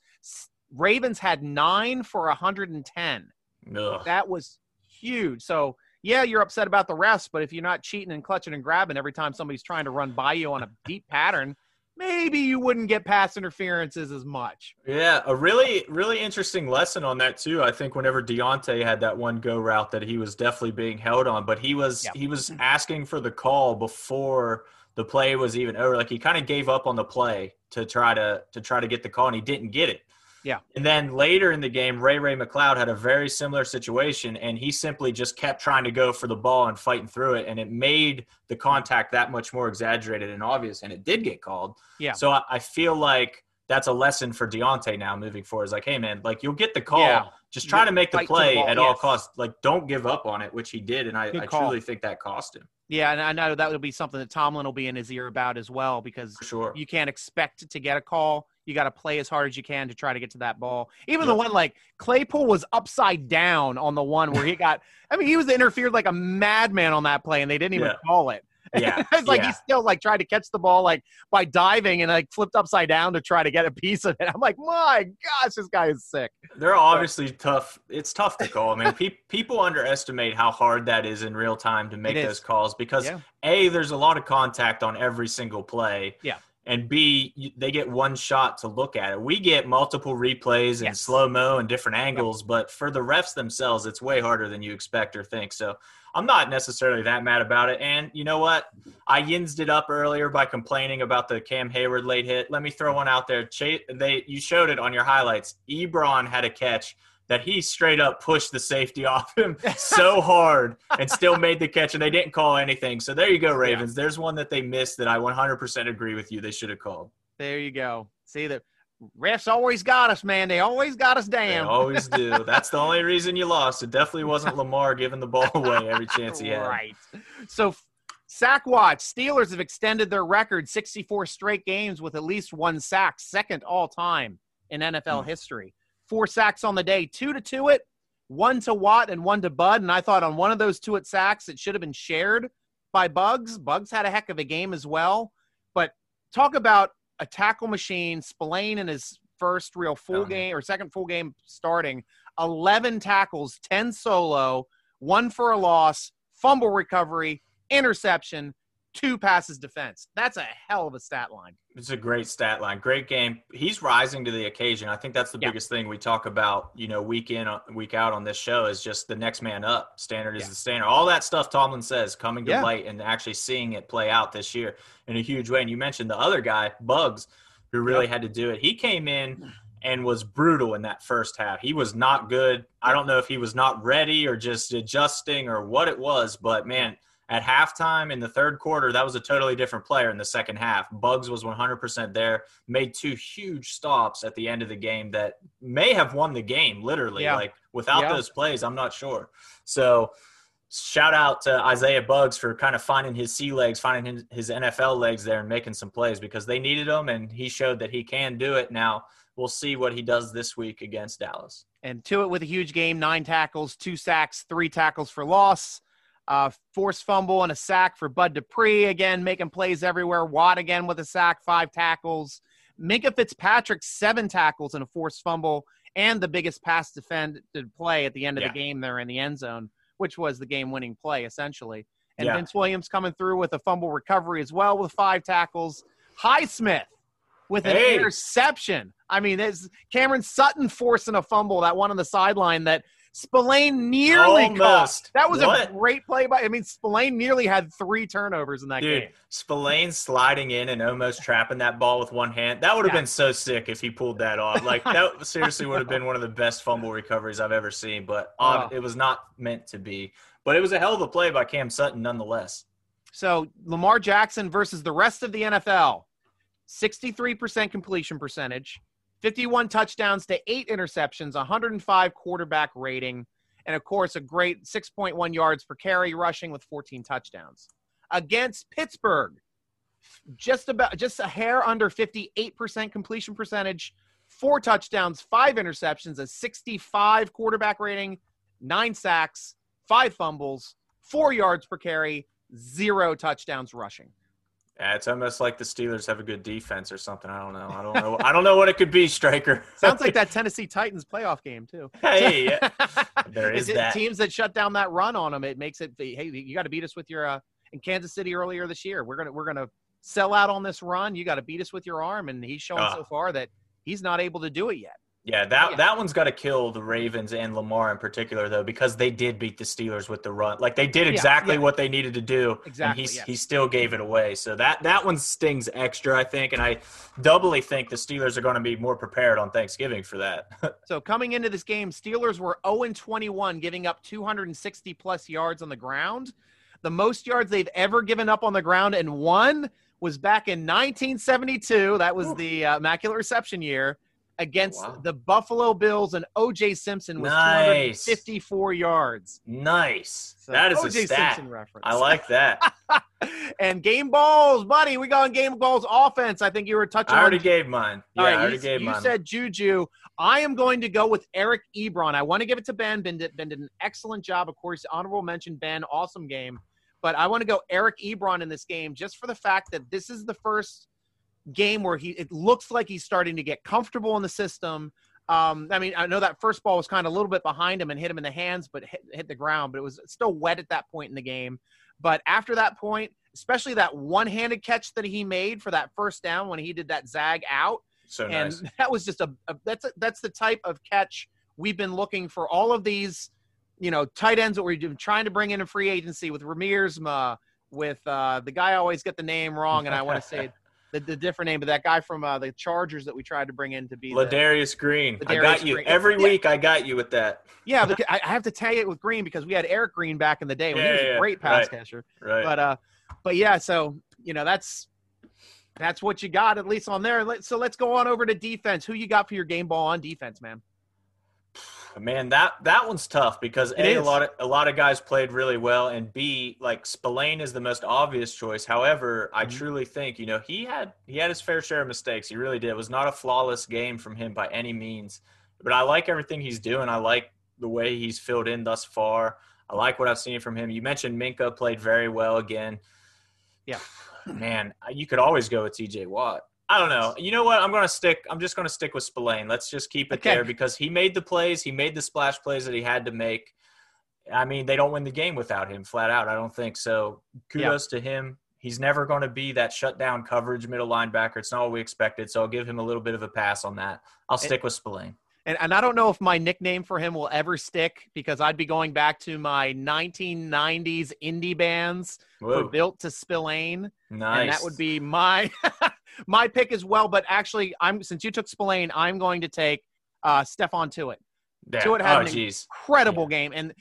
Ravens had nine for 110. Ugh. That was huge. So, yeah, you're upset about the refs, but if you're not cheating and clutching and grabbing every time somebody's trying to run by you on a deep pattern, maybe you wouldn't get pass interferences as much. Yeah, a really, really interesting lesson on that too. I think whenever Diontae had that one go route that he was definitely being held on, but he was he was asking for the call before the play was even over. Like he kind of gave up on the play to try to to try to get the call, and he didn't get it. Yeah. And then later in the game, Ray Ray McCloud had a very similar situation, and he simply just kept trying to go for the ball and fighting through it, and it made the contact that much more exaggerated and obvious, and it did get called. Yeah. So I, I feel like that's a lesson for Diontae now moving forward. It's like, hey man, like you'll get the call. Yeah. Just try to make the Fight the play ball, at all costs. Like don't give up on it, which he did, and I, I truly think that cost him Yeah, and I know that would be something that Tomlin will be in his ear about as well because sure. you can't expect to get a call. You got to play as hard as you can to try to get to that ball. Even the one like Claypool was upside down on the one where he got. I mean, he was interfered like a madman on that play, and they didn't even Yeah. call it. Yeah, it's like yeah. he still like tried to catch the ball like by diving and like flipped upside down to try to get a piece of it. I'm like, my gosh, this guy is sick. They're obviously tough. It's tough to call. I mean, pe- people underestimate how hard that is in real time to make those calls because Yeah. a there's a lot of contact on every single play. Yeah. And B, they get one shot to look at it. We get multiple replays and Yes. slow mo and different angles, but for the refs themselves, it's way harder than you expect or think. So I'm not necessarily that mad about it. And you know what? I yinsed it up earlier by complaining about the Cam Heyward late hit. Let me throw one out there. They you showed it on your highlights. Ebron had a catch that he straight up pushed the safety off him so hard and still made the catch, and they didn't call anything. So there you go, Ravens. There's one that they missed that I 100% agree with you. They should have called. There you go. See the refs always got us, man. They always got us They damn. always do. That's the only reason you lost. It definitely wasn't Lamar giving the ball away every chance he had. Right. So, sack watch. Steelers have extended their record 64 straight games with at least one sack, second all time in NFL Hmm. history. Four sacks on the day, two to Tuitt, one to Watt and one to Bud. And I thought on one of those Tuitt sacks, it should have been shared by Buggs. Buggs had a heck of a game as well. But talk about a tackle machine. Spillane in his first real full Oh, game or second full game starting, 11 tackles, 10 solo, one for a loss, fumble recovery, interception, two passes defense. That's a hell of a stat line. It's a great stat line. Great game. He's rising to the occasion. I think that's the Yeah. biggest thing we talk about, you know, week in, uh, week out on this show is just the next man up. Standard is Yeah. the standard. All that stuff Tomlin says coming to Yeah. light and actually seeing it play out this year in a huge way. And you mentioned the other guy, Buggs, who really had to do it. He came in and was brutal in that first half. He was not good. I don't know if he was not ready or just adjusting or what it was, but man, at halftime in the third quarter, that was a totally different player in the second half. Buggs was 100% there, made two huge stops at the end of the game that may have won the game, literally. Yeah. Like without Yeah. those plays, I'm not sure. So shout out to Isaiah Buggs for kind of finding his sea legs, finding his, his NFL legs there and making some plays because they needed him and he showed that he can do it. Now we'll see what he does this week against Dallas. And Tuitt with a huge game, nine tackles, two sacks, three tackles for loss. Uh, forced fumble and a sack for Bud Dupree. Again, making plays everywhere. Watt again with a sack, five tackles. Minkah Fitzpatrick, seven tackles and a forced fumble, and the biggest pass defended play at the end of Yeah. the game there in the end zone, which was the game winning play, essentially. And Yeah. Vince Williams coming through with a fumble recovery as well with five tackles. Highsmith with an Hey. interception. I mean, there's Cameron Sutton forcing a fumble, that one on the sideline that Spillane nearly. Almost. That was What? a great play by. I mean, Spillane nearly had three turnovers in that Dude, game. Spillane sliding in and almost trapping that ball with one hand. That would have Yeah. been so sick if he pulled that off. Like that seriously would have been one of the best fumble recoveries I've ever seen. But um, Oh. it was not meant to be. But it was a hell of a play by Cam Sutton nonetheless. So Lamar Jackson versus the rest of the NFL, 63% completion percentage, 51 touchdowns to eight interceptions, 105 quarterback rating, and of course a great 6.1 yards per carry rushing with 14 touchdowns. Against Pittsburgh, just about just a hair under 58% completion percentage, four touchdowns, five interceptions, a 65 quarterback rating, nine sacks, five fumbles, four yards per carry, zero touchdowns rushing. Yeah, it's almost like the Steelers have a good defense or something. I don't know. I don't know. I don't know what it could be, Striker. Sounds like that Tennessee Titans playoff game too. Hey, yeah. there is it that. teams that shut down that run on them? It makes it. Hey, you got to beat us with your. Uh, in Kansas City earlier this year, we're gonna we're gonna sell out on this run. You got to beat us with your arm, and he's showing Ah. so far that he's not able to do it yet. Yeah, that Yeah. that one's got to kill the Ravens and Lamar in particular, though, because they did beat the Steelers with the run. Like they did exactly yeah. what they needed to do, Exactly, and he yeah. he still gave it away. So that that one stings extra, I think, and I doubly think the Steelers are going to be more prepared on Thanksgiving for that. So coming into this game, Steelers were 0 21, giving up 260 plus yards on the ground. The most yards they've ever given up on the ground and one was back in 1972. That was the uh, Immaculate Reception year Oh, against Wow. the Buffalo Bills, and O.J. Simpson was Nice. 254 yards. nice. So, that is O.J. a stat. Simpson reference. I like that. and game balls, buddy. We got on game balls offense. I think you were touching I already on gave mine. Yeah, All right, I already you, gave you mine. said Juju. I am going to go with Eric Ebron. I want to give it to Ben. Ben did, ben did an excellent job. Of course, honorable mention, Ben. Awesome game. But I want to go Eric Ebron in this game just for the fact that this is the first game where he it looks like he's starting to get comfortable in the system. Um, I mean, I know that first ball was kind of a little bit behind him and hit him in the hands, but hit, hit the ground. But it was still wet at that point in the game. But after that point, especially that one-handed catch that he made for that first down when he did that zag out. So and nice. that was just a, a that's a, that's the type of catch we've been looking for all of these you know tight ends that we're doing- trying to bring in a free agency with Ramirzma with uh the guy I always get the name wrong and I want to say the, the different name but that guy from uh, the Chargers that we tried to bring in to be the, Ladarius Green. I got you Green. every Yeah. week. I got you with that. yeah but I I have to tag it with Green because we had Eric Green back in the day when he Yeah, was a great pass right. catcher Right. but uh but yeah so you know that's that's what you got at least on there so let's go on over to defense who you got for your game ball on defense man Man, that that one's tough because It a, a lot of a lot of guys played really well, and b like Spillane is the most obvious choice. However, I Mm-hmm. truly think you know he had he had his fair share of mistakes. He really did. It was not a flawless game from him by any means, but I like everything he's doing. I like the way he's filled in thus far. I like what I've seen from him. You mentioned Minkah played very well again. Yeah. man, you could always go with T.J. Watt. I don't know. You know what? I'm gonna stick. I'm just gonna stick with Spillane. Let's just keep it Okay. there because he made the plays. He made the splash plays that he had to make. I mean, they don't win the game without him, flat out. I don't think so. Kudos to him. He's never going to be that shutdown coverage middle linebacker. It's not what we expected. So I'll give him a little bit of a pass on that. I'll stick with Spillane. and, and I don't know if my nickname for him will ever stick because I'd be going back to my 1990s indie bands were Whoa, built to Spillane, nice. and that would be my my pick as well. But actually, I'm since you took Spillane, I'm going to take uh, Stephon Tuitt. Yeah. Tuitt had Oh, an jeez. incredible game and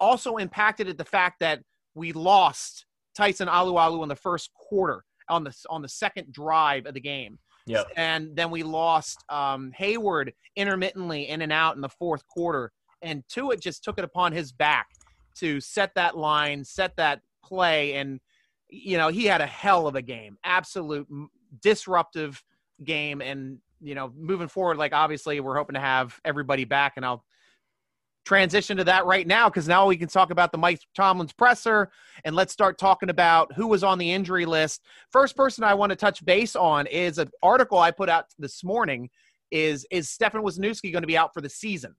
also impacted at the fact that we lost Tyson Alualu in the first quarter on the on the second drive of the game. Yep. And then we lost um, Heyward intermittently in and out in the fourth quarter. And Tuitt just took it upon his back to set that line, set that play. And, you know, he had a hell of a game, absolute disruptive game. And, you know, moving forward, like obviously we're hoping to have everybody back. And I'll transition to that right now because now we can talk about the Mike Tomlin's presser and let's start talking about who was on the injury list. First person I want to touch base on is an article I put out this morning. Is is Stefen Wisniewski going to be out for the season?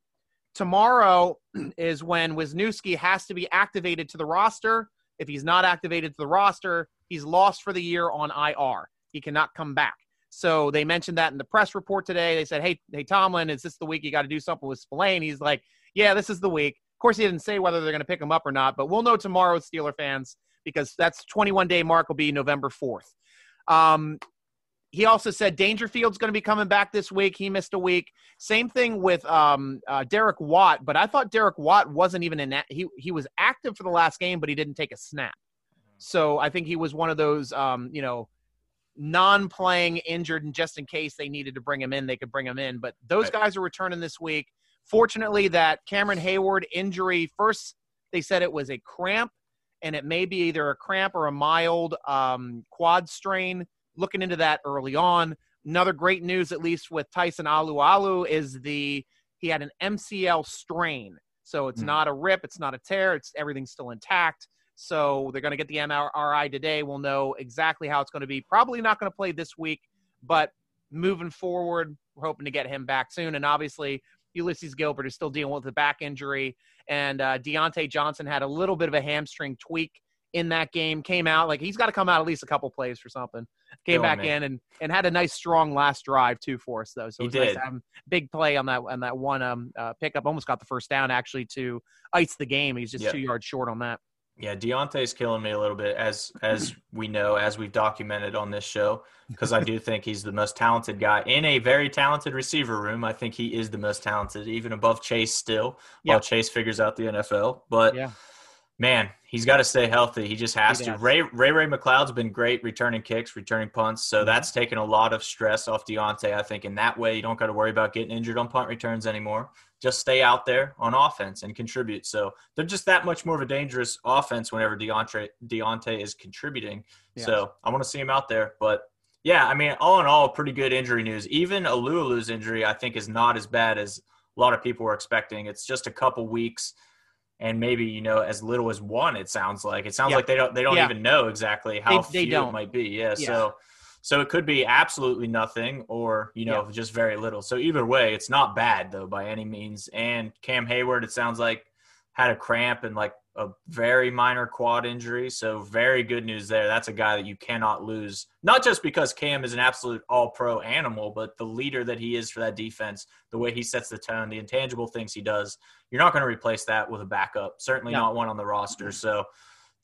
Tomorrow is when Wisniewski has to be activated to the roster. If he's not activated to the roster, he's lost for the year on IR. He cannot come back. So they mentioned that in the press report today. They said, "Hey, hey, Tomlin, is this the week you got to do something with Spillane?" He's like, "Yeah, this is the week." Of course, he didn't say whether they're going to pick him up or not, but we'll know tomorrow, Steeler fans, because that's 21 day mark will be November 4th. Um, he also said Dangerfield's going to be coming back this week. He missed a week. Same thing with um, uh, Derek Watt, but I thought Derek Watt wasn't even in that. He he was active for the last game, but he didn't take a snap. So I think he was one of those, um, you know, non-playing injured, and just in case they needed to bring him in, they could bring him in. But those Right. guys are returning this week. Fortunately, that Cameron Heyward injury first they said it was a cramp, and it may be either a cramp or a mild um, quad strain. Looking into that early on. Another great news, at least with Tyson Alualu, is the he had an MCL strain, so it's Hmm. not a rip, it's not a tear, it's everything's still intact. So they're going to get the MRI today. We'll know exactly how it's going to be. Probably not going to play this week, but moving forward, we're hoping to get him back soon. And obviously, Ulysses Gilbert is still dealing with a back injury, and uh, Diontae Johnson had a little bit of a hamstring tweak in that game. Came out like he's got to come out at least a couple plays for something. Came back in and and had a nice strong last drive too for us though. So He it was nice did. to have big play on that on that one um uh, pickup. Almost got the first down actually to ice the game. He's just Yep. two yards short on that. Yeah, Diontae's killing me a little bit, as as we know, as we've documented on this show, because I do think he's the most talented guy in a very talented receiver room. I think he is the most talented, even above Chase still, while Chase figures out the NFL. But Yeah. man, he's got to stay healthy. He just has He to. Ray Ray Ray McCloud's been great returning kicks, returning punts, Mm-hmm. so that's taken a lot of stress off Diontae. I think in that way, you don't got to worry about getting injured on punt returns anymore. Just stay out there on offense and contribute. So they're just that much more of a dangerous offense whenever Diontae Diontae is contributing. Yes. So I want to see him out there, but. Yeah, I mean, all in all, pretty good injury news. Even Alualu's injury, I think, is not as bad as a lot of people were expecting. It's just a couple weeks and maybe you know as little as one it sounds like it sounds Yeah. like they don't they don't Yeah. even know exactly how They- they few don't. it might be yeah, Yeah. so so it could be absolutely nothing or you know just very little so either way it's not bad though by any means and cam heyward it sounds like had a cramp and like a very minor quad injury. So very good news there. That's a guy that you cannot lose. Not just because Cam is an absolute all pro animal, but the leader that he is for that defense, the way he sets the tone, the intangible things he does. You're not going to replace that with a backup. Certainly No. not one on the roster. So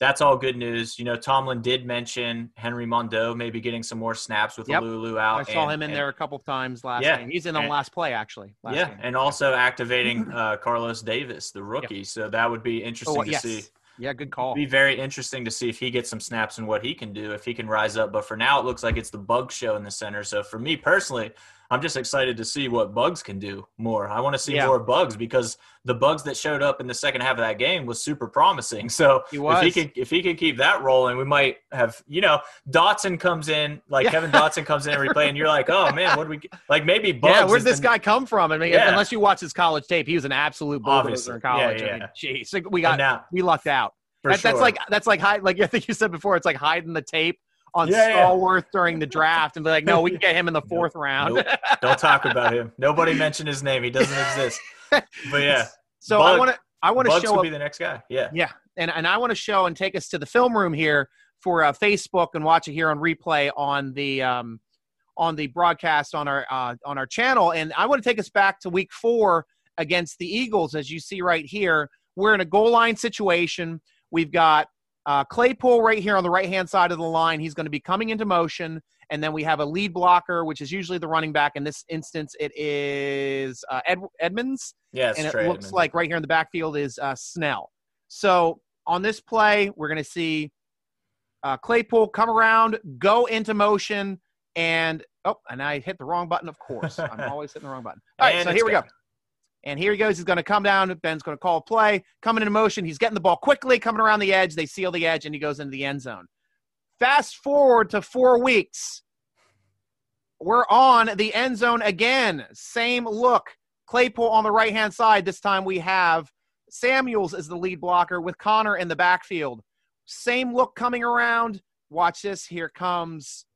that's all good news. You know, Tomlin did mention Henry Mondeaux maybe getting some more snaps with Yep. Lulu out. I saw and- him in and- there a couple times last Yeah, game. He's in the and- last play actually. Last yeah, game. and also activating uh, Carlos Davis, the rookie. So that would be interesting Oh, to yes. see. Yeah, good call. Be very interesting to see if he gets some snaps and what he can do, if he can rise up. But for now, it looks like it's the Bug show in the center. So for me personally, I'm just excited to see what Buggs can do more. I want to see Yeah. more Buggs because the Buggs that showed up in the second half of that game was super promising. So He if he can if he can keep that rolling, we might have you know Dotson comes in like Yeah. Kevin Dotson comes in and replay, and you're like, oh man, what do we get? like maybe Buggs? yeah, where'd this the- guy come from? I mean, Yeah. unless you watch his college tape, he was an absolute bulldozer in college. Yeah, I mean, yeah. geez, like, we got now we lucked out. That- That's like that's like hide, like I think you said before. It's like hiding the tape on Yeah, yeah. Stallworth during the draft and be like, no, we can get him in the fourth round. Nope. Don't talk about him. Nobody mentioned his name. He doesn't exist. But yeah, so I want to I want to Buggs show would up be the next guy. Yeah. Yeah, and and I want to show and take us to the film room here for uh, Facebook and watch it here on replay on the um, on the broadcast on our uh, on our channel. And I want to take us back to Week Four against the Eagles, as you see right here. We're in a goal line situation. We've got uh, Claypool right here on the right hand side of the line. He's going to be coming into motion. And then we have a lead blocker, which is usually the running back. In this instance, it is uh, Ed- Edmunds it's and it Trey looks Edmunds. like right here in the backfield is uh, Snell. So on this play, we're going to see uh, Claypool come around, go into motion, and oh, and I hit the wrong button. Of course, I'm always hitting the wrong button. All right, And so here we go. And here he goes. He's going to come down. Ben's going to call play. Coming into motion. He's getting the ball quickly, coming around the edge. They seal the edge, and he goes into the end zone. Fast forward to four weeks. We're on the end zone again. Same look. Claypool on the right hand side. This time we have Samuels as the lead blocker with Conner in the backfield. Same look coming around. Watch this. Here comes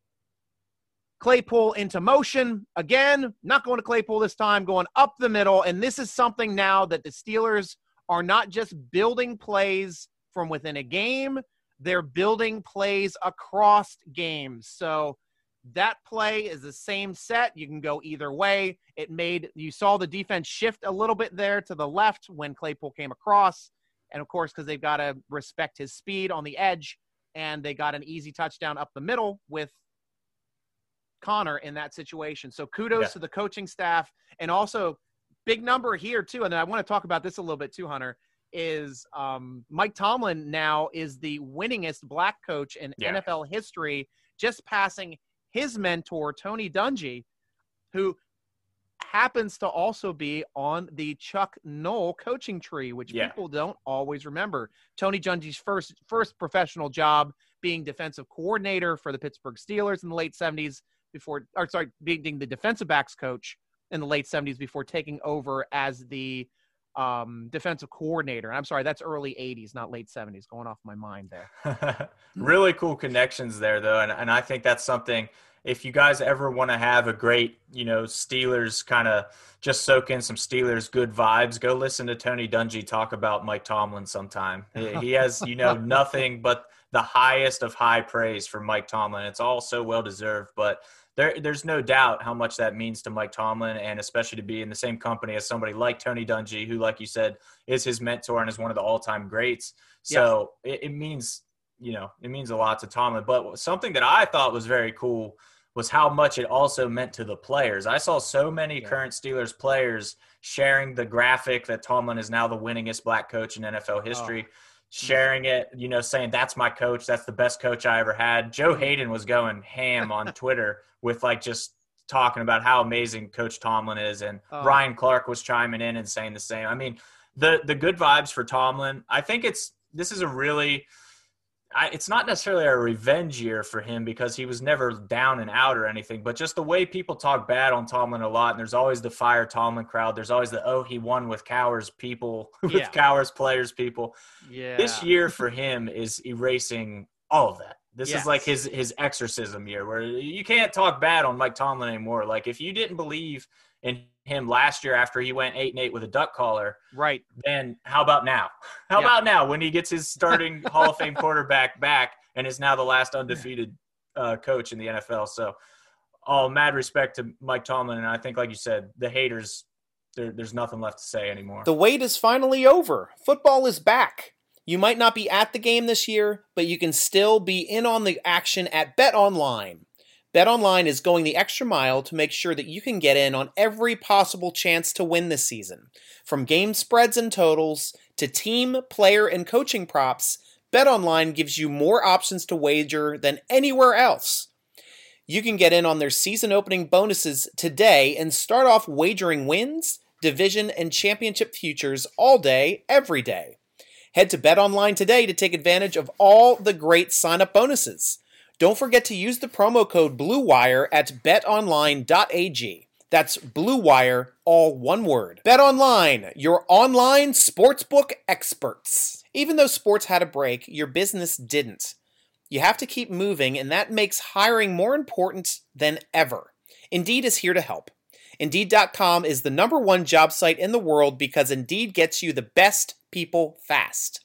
Claypool into motion. Again, not going to Claypool this time, going up the middle. And this is something now that the Steelers are not just building plays from within a game, they're building plays across games. So that play is the same set. You can go either way. It made you saw the defense shift a little bit there to the left when Claypool came across. And of course, because they've got to respect his speed on the edge, and they got an easy touchdown up the middle with Conner in that situation. So kudos Yeah. to the coaching staff and also big number here too. And I want to talk about this a little bit too, Hunter. Is um, Mike Tomlin now is the winningest black coach in Yeah. NFL history, just passing his mentor Tony Dungy, who happens to also be on the Chuck Noll coaching tree, which Yeah. people don't always remember. Tony Dungy's first first professional job being defensive coordinator for the Pittsburgh Steelers in the late 70s before or sorry, being the defensive backs coach in the late 70s before taking over as the um, defensive coordinator. I'm sorry, that's early 80s, not late 70s. Going off my mind there. really cool connections there though and, and i think that's something if you guys ever want to have a great you know steelers kind of just soak in some steelers good vibes go listen to tony dungy talk about mike tomlin sometime he has you know nothing but the highest of high praise for mike tomlin it's all so well deserved but there, there's no doubt how much that means to Mike Tomlin, and especially to be in the same company as somebody like Tony Dungy, who, like you said, is his mentor and is one of the all-time greats. So it, it means you know, it means a lot to Tomlin. But something that I thought was very cool was how much it also meant to the players. I saw so many Yeah. current Steelers players sharing the graphic that Tomlin is now the winningest black coach in NFL history. Oh. Sharing it, you know, saying that's my coach. That's the best coach I ever had. Joe Haden was going ham on Twitter with like just talking about how amazing Coach Tomlin is, and Oh. Ryan Clark was chiming in and saying the same. I mean, the the good vibes for Tomlin. I think it's this is a really I, it's not necessarily a revenge year for him because he was never down and out or anything, but just the way people talk bad on Tomlin a lot, and there's always the fire Tomlin crowd. There's always the oh he won with Cowher's people, with Yeah. Cowher's players people. Yeah. This year for him is erasing all of that. This Yes. is like his his exorcism year where you can't talk bad on Mike Tomlin anymore. Like if you didn't believe in him last year after he went eight and eight with a duck caller, Right. then how about now? How Yeah. about now when he gets his starting Hall of Fame quarterback back and is now the last undefeated uh, coach in the NFL? So, all mad respect to Mike Tomlin, and I think, like you said, the haters. There, there's nothing left to say anymore. The wait is finally over. Football is back. You might not be at the game this year, but you can still be in on the action at Bet Online. Bet Online is going the extra mile to make sure that you can get in on every possible chance to win this season. From game spreads and totals to team, player, and coaching props, BetOnline gives you more options to wager than anywhere else. You can get in on their season opening bonuses today and start off wagering wins, division, and championship futures all day, every day. Head to BetOnline today to take advantage of all the great sign up bonuses. Don't forget to use the promo code BLUEWIRE at betonline.ag. That's BLUEWIRE, all one word. BetOnline, your online sportsbook experts. Even though sports had a break, your business didn't. You have to keep moving, and that makes hiring more important than ever. Indeed is here to help. Indeed.com is the number one job site in the world because Indeed gets you the best people fast.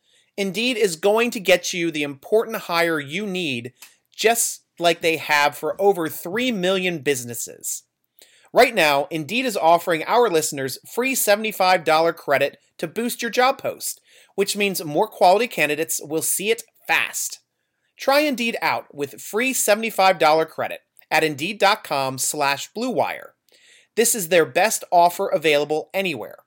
Indeed is going to get you the important hire you need, just like they have for over 3 million businesses. Right now, Indeed is offering our listeners free $75 credit to boost your job post, which means more quality candidates will see it fast. Try Indeed out with free $75 credit at Indeed.com slash BlueWire. This is their best offer available anywhere.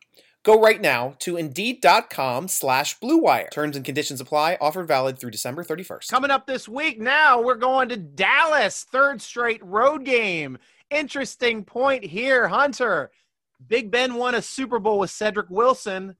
Go right now to Indeed.com slash BlueWire. Terms and conditions apply. Offer valid through December 31st. Coming up this week, now we're going to Dallas, third straight road game. Interesting point here, Hunter. Big Ben won a Super Bowl with Cedric Wilson.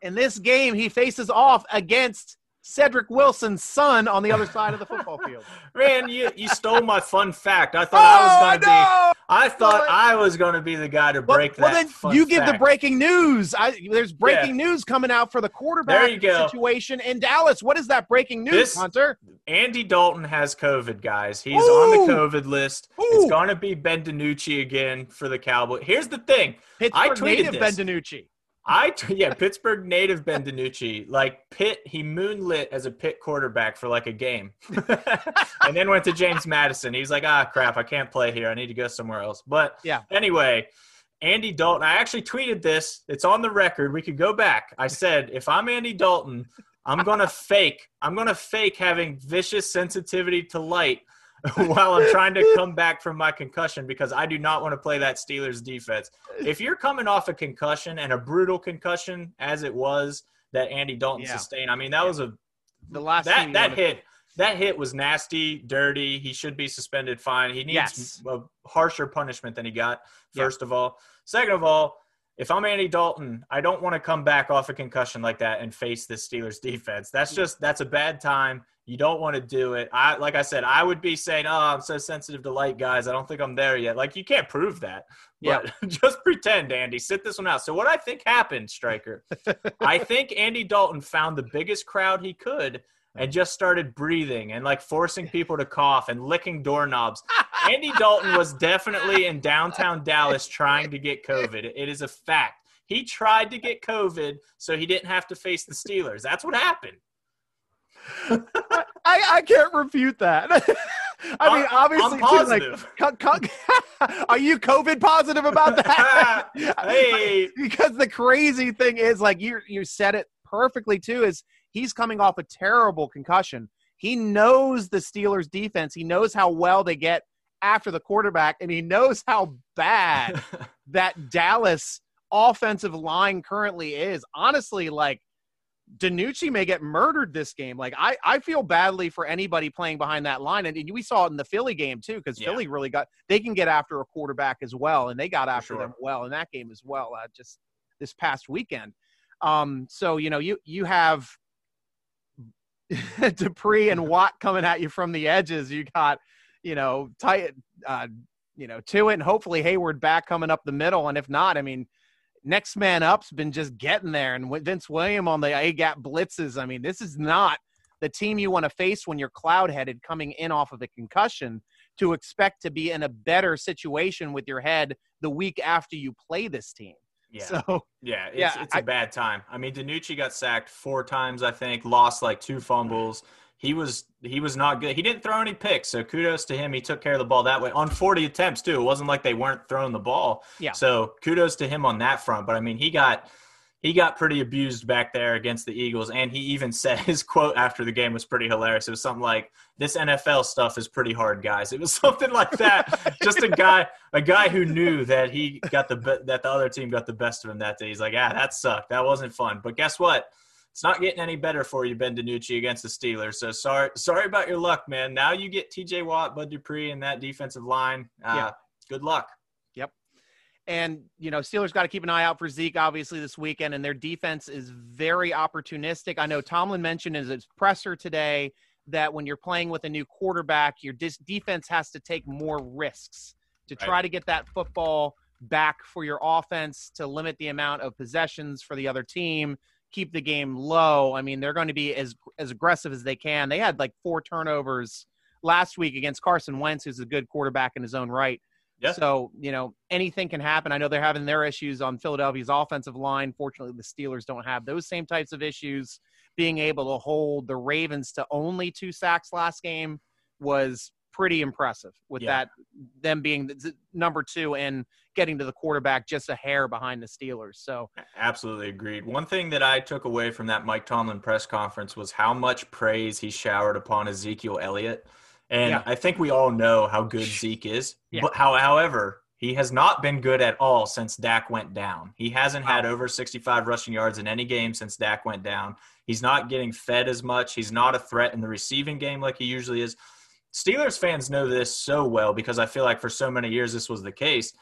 In this game, he faces off against Cedric Wilson's son on the other side of the football field. Man, you, you stole my fun fact. I thought I was Oh, going to no! I thought Well, I was going to be the guy to Well, break well, that. then fun you give the breaking news. I, there's breaking news coming out for the quarterback There you go. situation in Dallas. What is that breaking news, This- Hunter? Andy Dalton has COVID, guys. He's on the COVID list. Ooh. It's going to be Ben DiNucci again for the Cowboys. Here's the thing. I tweeted native this. Ben DiNucci. I yeah, Pittsburgh native Ben DiNucci. Like Pitt, he moonlit as a Pitt quarterback for like a game, and then went to James Madison. He was like, ah, crap, I can't play here. I need to go somewhere else. But Yeah. anyway, Andy Dalton. I actually tweeted this. It's on the record. We could go back. I said, if I'm Andy Dalton, I'm gonna fake. I'm gonna fake having vicious sensitivity to light. while I'm trying to come back from my concussion because I do not want to play that Steelers defense. If you're coming off a concussion and a brutal concussion as it was that Andy Dalton Yeah. sustained, I mean that was a The last that that hit that hit was nasty, dirty. He should be suspended, fine. He needs Yes. a harsher punishment than he got. Yeah. First of all, second of all, if I'm Andy Dalton, I don't want to come back off a concussion like that and face this Steelers defense. That's just that's a bad time. You don't want to do it. I like I said, I would be saying, "Oh, I'm so sensitive to light, guys. I don't think I'm there yet." Like you can't prove that. But just pretend, Andy. Sit this one out. So what I think happened, Striker, I think Andy Dalton found the biggest crowd he could and just started breathing and like forcing people to cough and licking doorknobs. Andy Dalton was definitely in downtown Dallas trying to get COVID. It is a fact. He tried to get COVID so he didn't have to face the Steelers. That's what happened. I, I can't refute that. I mean, I'm- obviously, I'm too, like, positive. co- co- are you COVID positive about that? Hey. because the crazy thing is, like you you said it perfectly too. Is he's coming off a terrible concussion. He knows the Steelers' defense. He knows how well they get after the quarterback, and he knows how bad that Dallas offensive line currently is. Honestly, like DiNucci may get murdered this game. Like I, I feel badly for anybody playing behind that line, and we saw it in the Philly game too, because Yeah. Philly really got they can get after a quarterback as well, and they got after sure. them well in that game as well. Uh, just this past weekend. Um, so you know, you you have Dupree and Watt coming at you from the edges. You got, you know, tight, uh, you know, Tuitt, and hopefully Heyward back coming up the middle. And if not, I mean, next man up's been just getting there. And with Vince William on the A gap blitzes, I mean, this is not the team you want to face when you're cloud headed coming in off of a concussion to expect to be in a better situation with your head the week after you play this team. Yeah. So yeah, it's, yeah, it's a I- bad time. I mean, DiNucci got sacked four times, I think, lost like two fumbles. He was he was not good. He didn't throw any picks, so kudos to him. He took care of the ball that way on 40 attempts too. It wasn't like they weren't throwing the ball. Yeah. So kudos to him on that front. But I mean, he got he got pretty abused back there against the Eagles, and he even said his quote after the game was pretty hilarious. It was something like, "This NFL stuff is pretty hard, guys." It was something like that. Just a guy, a guy who knew that he got the that the other team got the best of him that day. He's like, "Ah, that sucked. That wasn't fun." But guess what? It's not getting any better for you, Ben DiNucci, against the Steelers. So sorry, sorry about your luck, man. Now you get T.J. Watt, Bud Dupree, and that defensive line. Uh, Yeah. Good luck. Yep. And, you know, Steelers got to keep an eye out for Zeke, obviously, this weekend, and their defense is very opportunistic. I know Tomlin mentioned in his presser today that when you're playing with a new quarterback, your dis- defense has to take more risks to try Right. to get that football back for your offense to limit the amount of possessions for the other team, keep the game low. I mean, they're going to be as as aggressive as they can. They had like four turnovers last week against Carson Wentz, who's a good quarterback in his own right. Yeah. So, you know, anything can happen. I know they're having their issues on Philadelphia's offensive line. Fortunately, the Steelers don't have those same types of issues. Being able to hold the Ravens to only two sacks last game was pretty impressive with Yeah. that them being the, number 2 and getting to the quarterback just a hair behind the Steelers. So, Absolutely agreed. One thing that I took away from that Mike Tomlin press conference was how much praise he showered upon Ezekiel Elliott. And Yeah. I think we all know how good Zeke is. Yeah. But how, however, he has not been good at all since Dak went down. He hasn't had over 65 rushing yards in any game since Dak went down. He's not getting fed as much. He's not a threat in the receiving game like he usually is. Steelers fans know this so well because I feel like for so many years this was the case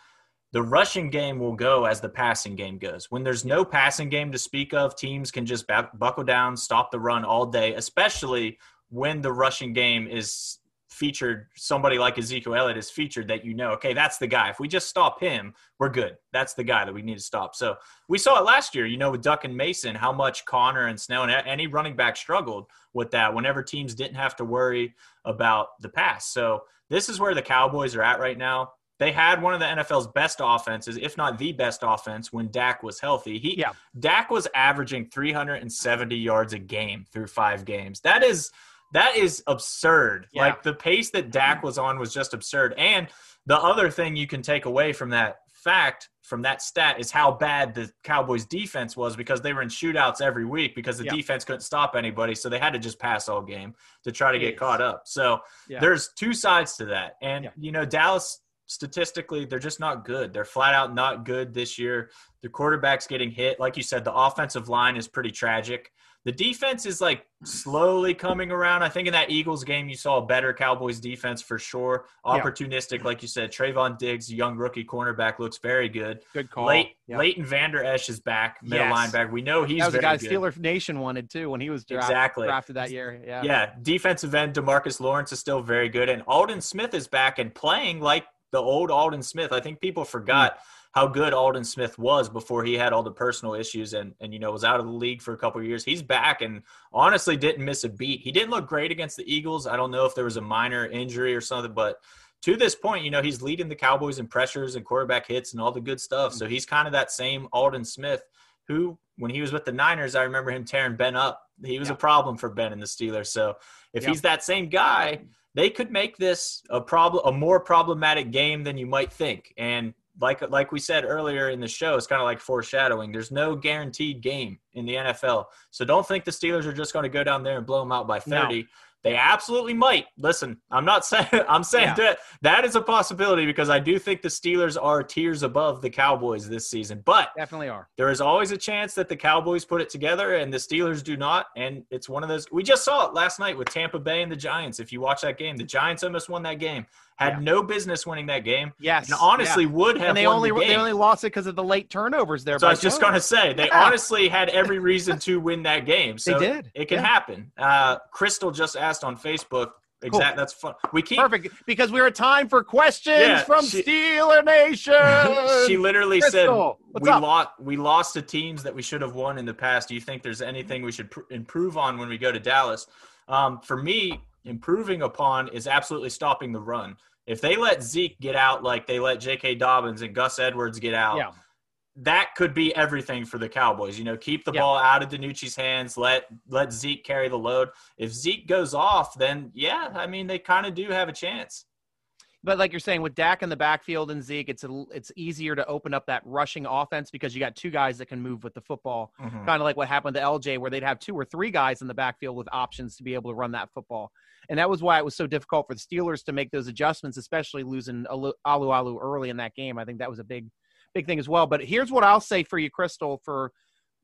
the rushing game will go as the passing game goes. When there's no passing game to speak of, teams can just buckle down, stop the run all day, especially when the rushing game is featured. Somebody like Ezekiel Elliott is featured that you know, okay, that's the guy. If we just stop him, we're good. That's the guy that we need to stop. So we saw it last year, you know, with Duck and Mason, how much Conner and Snell and any running back struggled with that whenever teams didn't have to worry about the pass. So this is where the Cowboys are at right now they had one of the NFL's best offenses, if not the best offense, when Dak was healthy. He Yeah. Dak was averaging 370 yards a game through five games. That is that is absurd. Yeah. Like the pace that Dak was on was just absurd. And the other thing you can take away from that fact, from that stat, is how bad the Cowboys defense was because they were in shootouts every week because the Yeah. defense couldn't stop anybody. So they had to just pass all game to try to get caught up. So Yeah. there's two sides to that. And Yeah. you know, Dallas statistically, they're just not good. They're flat out not good this year. The quarterback's getting hit. Like you said, the offensive line is pretty tragic. The defense is like slowly coming around. I think in that Eagles game, you saw a better Cowboys defense for sure. Yeah. Opportunistic, like you said. Trevon Diggs, young rookie cornerback, looks very good. good call. Late, Yeah. Leighton Vander Esch is back, middle Yes. linebacker. We know he's that was a guy good. Steeler Nation wanted too when he was draft- Exactly. drafted that year. Yeah. Yeah, defensive end Demarcus Lawrence is still very good, and Aldon Smith is back and playing like the old Aldon Smith. I think people hmm. forgot how good Aldon Smith was before he had all the personal issues and and you know was out of the league for a couple of years. He's back and honestly didn't miss a beat. He didn't look great against the Eagles. I don't know if there was a minor injury or something, but to this point, you know, he's leading the Cowboys in pressures and quarterback hits and all the good stuff. Hmm. So he's kind of that same Aldon Smith who when he was with the Niners, I remember him tearing Ben up. He was Yeah. a problem for Ben and the Steelers. So if Yeah. he's that same guy, they could make this a problem, a more problematic game than you might think. And like like we said earlier in the show, it's kind of like foreshadowing. There's no guaranteed game in the NFL, so don't think the Steelers are just going to go down there and blow them out by No. 30. They absolutely might. Listen, I'm not saying I'm saying Yeah. that that is a possibility because I do think the Steelers are tiers above the Cowboys this season, but Definitely are. there is always a chance that the Cowboys put it together and the Steelers do not. And it's one of those. We just saw it last night with Tampa Bay and the Giants. If you watch that game, the Giants almost won that game. Had Yeah. no business winning that game. Yes, and honestly yeah. would have and they won only the they only lost it because of the late turnovers there. So I was just going to say they Yeah. honestly had every reason to win that game. So did, It can happen. Uh, Crystal just asked on Facebook. Exact. That's fun. We keep perfect because we're at time for questions Yeah, from she- Steeler Nation. she literally Crystal, said we lost we lost to teams that we should have won in the past. Do you think there's anything we should pr- improve on when we go to Dallas? Um, for me, improving upon is absolutely stopping the run. If they let Zeke get out like they let J.K. Dobbins and Gus Edwards get out, Yeah. that could be everything for the Cowboys. You know, keep the Yeah. ball out of DiNucci's hands. Let let Zeke carry the load. If Zeke goes off, then yeah, I mean they kind of do have a chance. But like you're saying, with Dak in the backfield and Zeke, it's a, it's easier to open up that rushing offense because you got two guys that can move with the football. Mhm. Kind of like what happened to LJ, where they'd have two or three guys in the backfield with options to be able to run that football. And that was why it was so difficult for the Steelers to make those adjustments, especially losing Alu Alu, early in that game. I think that was a big, big thing as well. But here's what I'll say for you, Crystal, for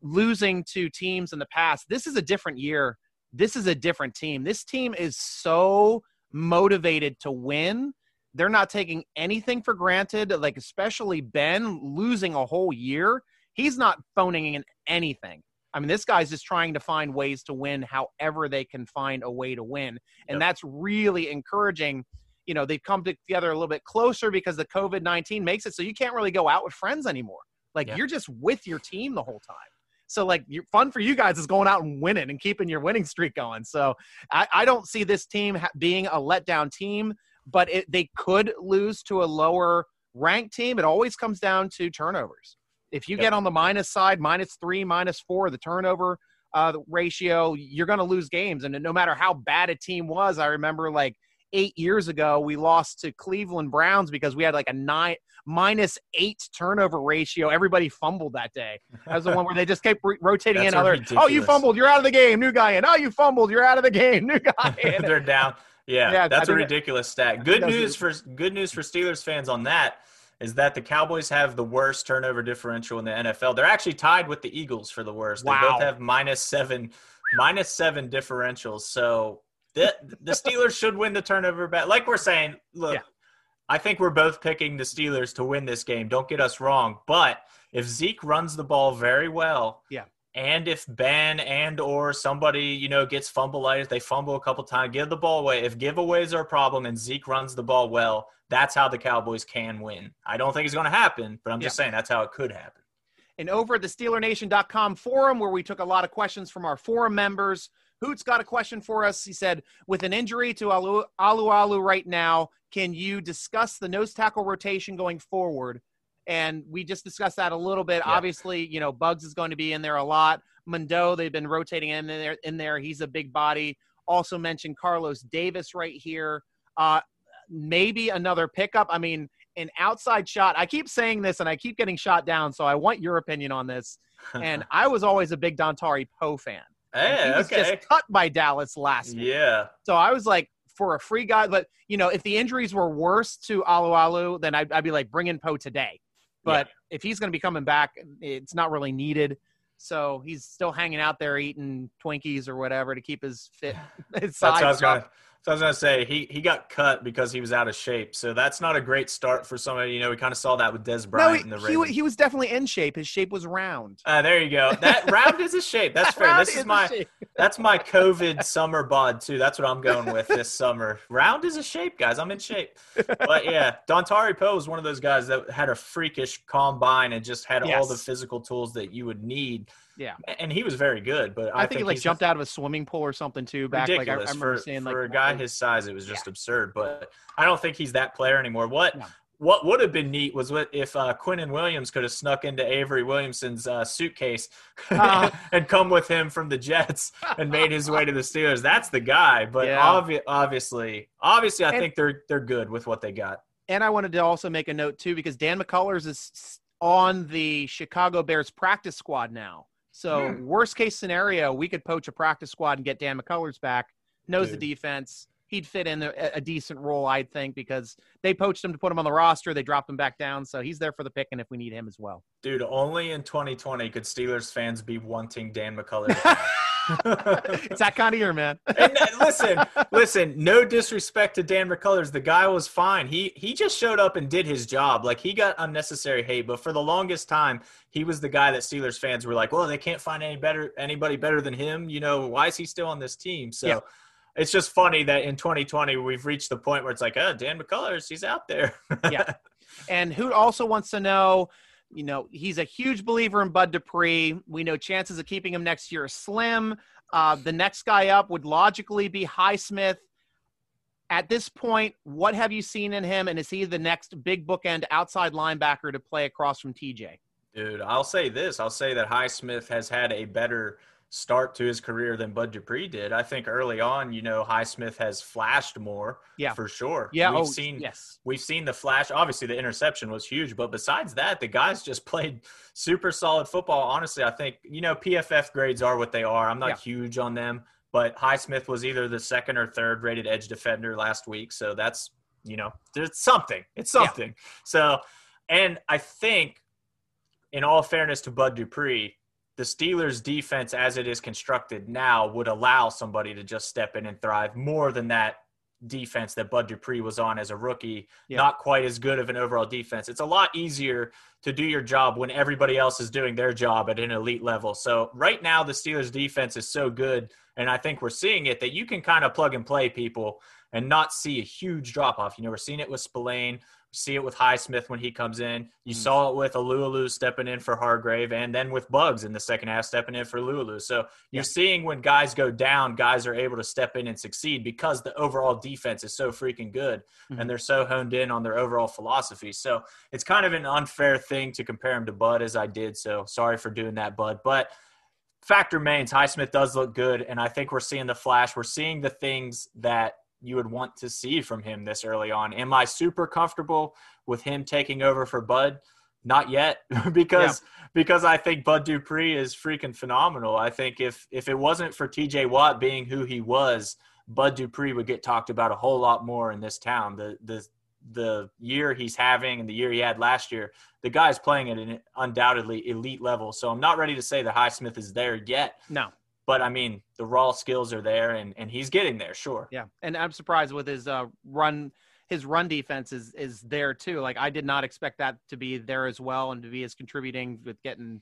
losing to teams in the past. This is a different year. This is a different team. This team is so motivated to win. They're not taking anything for granted. Like, especially Ben losing a whole year. He's not phoning in anything. I mean, this guy's just trying to find ways to win however they can find a way to win. And Yep. that's really encouraging. You know, they've come together a little bit closer because the COVID 19 makes it so you can't really go out with friends anymore. Like, Yeah. you're just with your team the whole time. So, like, you fun for you guys is going out and winning and keeping your winning streak going. So, I, I don't see this team ha- being a letdown team, but it, they could lose to a lower ranked team. It always comes down to turnovers. If you Yep. get on the minus side, minus three, minus four, the turnover uh, ratio, you're going to lose games. And no matter how bad a team was, I remember like eight years ago, we lost to Cleveland Browns because we had like a nine minus eight turnover ratio. Everybody fumbled that day. That was the one where they just kept re- rotating in. Other, oh, you fumbled, you're out of the game. New guy in. Oh, you fumbled, you're out of the game. New guy in. They're down. Yeah, Yeah, that's a that- ridiculous stat. Good news for good news for Steelers fans on that is that the Cowboys have the worst turnover differential in the NFL. They're actually tied with the Eagles for the worst. They Wow. both have minus seven, minus seven differentials. So the the Steelers should win the turnover battle. Like we're saying, look, Yeah. I think we're both picking the Steelers to win this game. Don't get us wrong, but if Zeke runs the ball very well, Yeah. And if Ben and or somebody you know gets fumbleitis, they fumble a couple times, give the ball away. If giveaways are a problem and Zeke runs the ball well, that's how the Cowboys can win. I don't think it's going to happen, but I'm just saying that's how it could happen. And over at the SteelerNation.com forum, where we took a lot of questions from our forum members, Hoots got a question for us. He said, with an injury to Alu Alu, Alu right now, can you discuss the nose tackle rotation going forward? And we just discussed that a little bit. Yeah. Obviously, you know, Buggs is going to be in there a lot. Mondeaux, they've been rotating in there. In there, he's a big body. Also mentioned Carlos Davis right here. Uh, maybe another pickup. I mean, an outside shot. I keep saying this, and I keep getting shot down. So I want your opinion on this. And I was always a big Dontari Poe fan. And hey, he was okay, just cut by Dallas last week. yeah, So I was like, for a free guy, but you know, if the injuries were worse to Alualu, then I'd, I'd be like, bring in Poe today. But if he's going to be coming back, it's not really needed. So he's still hanging out there eating Twinkies or whatever to keep his fit. His that's what I sides was going. up. to So I was going to say he he got cut because he was out of shape. So that's not a great start for somebody. You know, we kind of saw that with Dez No, Bryant he, the he, Ravens. he was definitely in shape. His shape was round. Uh, there you go. That round is a shape. That's fair. This is a my that's my COVID summer bod too. That's what I'm going with this summer. Round is a shape, guys. I'm in shape. But yeah, Dontari Poe is one of those guys that had a freakish combine and just had all the physical tools that you would need. Yeah. And he was very good. But I, I, think, he like jumped out of a swimming pool or something too. Back like I, I ridiculous remember for, seeing for like a guy his size. It was just absurd. But I don't think he's that player anymore. What No. what would have been neat was what if uh, Quinnen Williams could have snuck into Avery Williamson's uh, suitcase Uh. and come with him from the Jets and made his way to the Steelers. That's the guy. But Yeah. obvi- obviously, obviously, I And- think they're they're good with what they got. And I wanted to also make a note too because Dan McCullers is on the Chicago Bears practice squad now. So Hmm. worst case scenario, we could poach a practice squad and get Dan McCullers back. Knows Dude. the defense. He'd fit in a, a decent role, I'd think, because they poached him to put him on the roster. They dropped him back down, so he's there for the picking if we need him as well. Dude, only in 2020 could Steelers fans be wanting Dan McCullers. it's that kind of year, man. and uh, listen, listen. No disrespect to Dan McCullers, the guy was fine. He he just showed up and did his job. Like he got unnecessary hate, but for the longest time, he was the guy that Steelers fans were like, "Well, they can't find any better anybody better than him." You know, why is he still on this team? So. Yeah. It's just funny that in 2020 we've reached the point where it's like, oh, Dan McCullers, he's out there. yeah. And who also wants to know, you know, he's a huge believer in Bud Dupree. We know chances of keeping him next year are slim. Uh, the next guy up would logically be Highsmith. At this point, what have you seen in him? And is he the next big bookend outside linebacker to play across from TJ? Dude, I'll say this. I'll say that Highsmith has had a better – start to his career than Bud Dupree did. I think early on, you know, Highsmith has flashed more. Yeah, for sure. Yeah, we've oh, seen yes, we've seen the flash. Obviously, the interception was huge, but besides that, the guys just played super solid football. Honestly, I think you know PFF grades are what they are. I'm not yeah. huge on them, but Highsmith was either the second or third rated edge defender last week, so that's you know, there's something. It's something. Yeah. So, and I think, in all fairness to Bud Dupree the Steelers' defense, as it is constructed now, would allow somebody to just step in and thrive more than that defense that Bud Dupree was on as a rookie. Yeah. Not quite as good of an overall defense. It's a lot easier to do your job when everybody else is doing their job at an elite level. So right now, the Steelers' defense is so good, and I think we're seeing it that you can kind of plug and play people and not see a huge drop off. You know, we're seeing it with Spillane see it with Highsmith when he comes in. You mm. saw it with Alualu stepping in for Hargrave, and then with Buggs in the second half stepping in for Lulu. So you're yeah. seeing when guys go down, guys are able to step in and succeed because the overall defense is so freaking good, mm-hmm. and they're so honed in on their overall philosophy. So it's kind of an unfair thing to compare him to Bud as I did. So sorry for doing that, Bud, but. Fact remains, Highsmith does look good, and I think we're seeing the flash. We're seeing the things that you would want to see from him this early on. Am I super comfortable with him taking over for Bud? Not yet, because yeah. because I think Bud Dupree is freaking phenomenal. I think if if it wasn't for T.J. Watt being who he was, Bud Dupree would get talked about a whole lot more in this town. The the the year he's having and the year he had last year, the guy's playing at an undoubtedly elite level. So I'm not ready to say that Highsmith is there yet. No. But I mean, the raw skills are there, and and he's getting there, sure. Yeah, and I'm surprised with his uh, run. His run defense is is there too. Like I did not expect that to be there as well, and to be as contributing with getting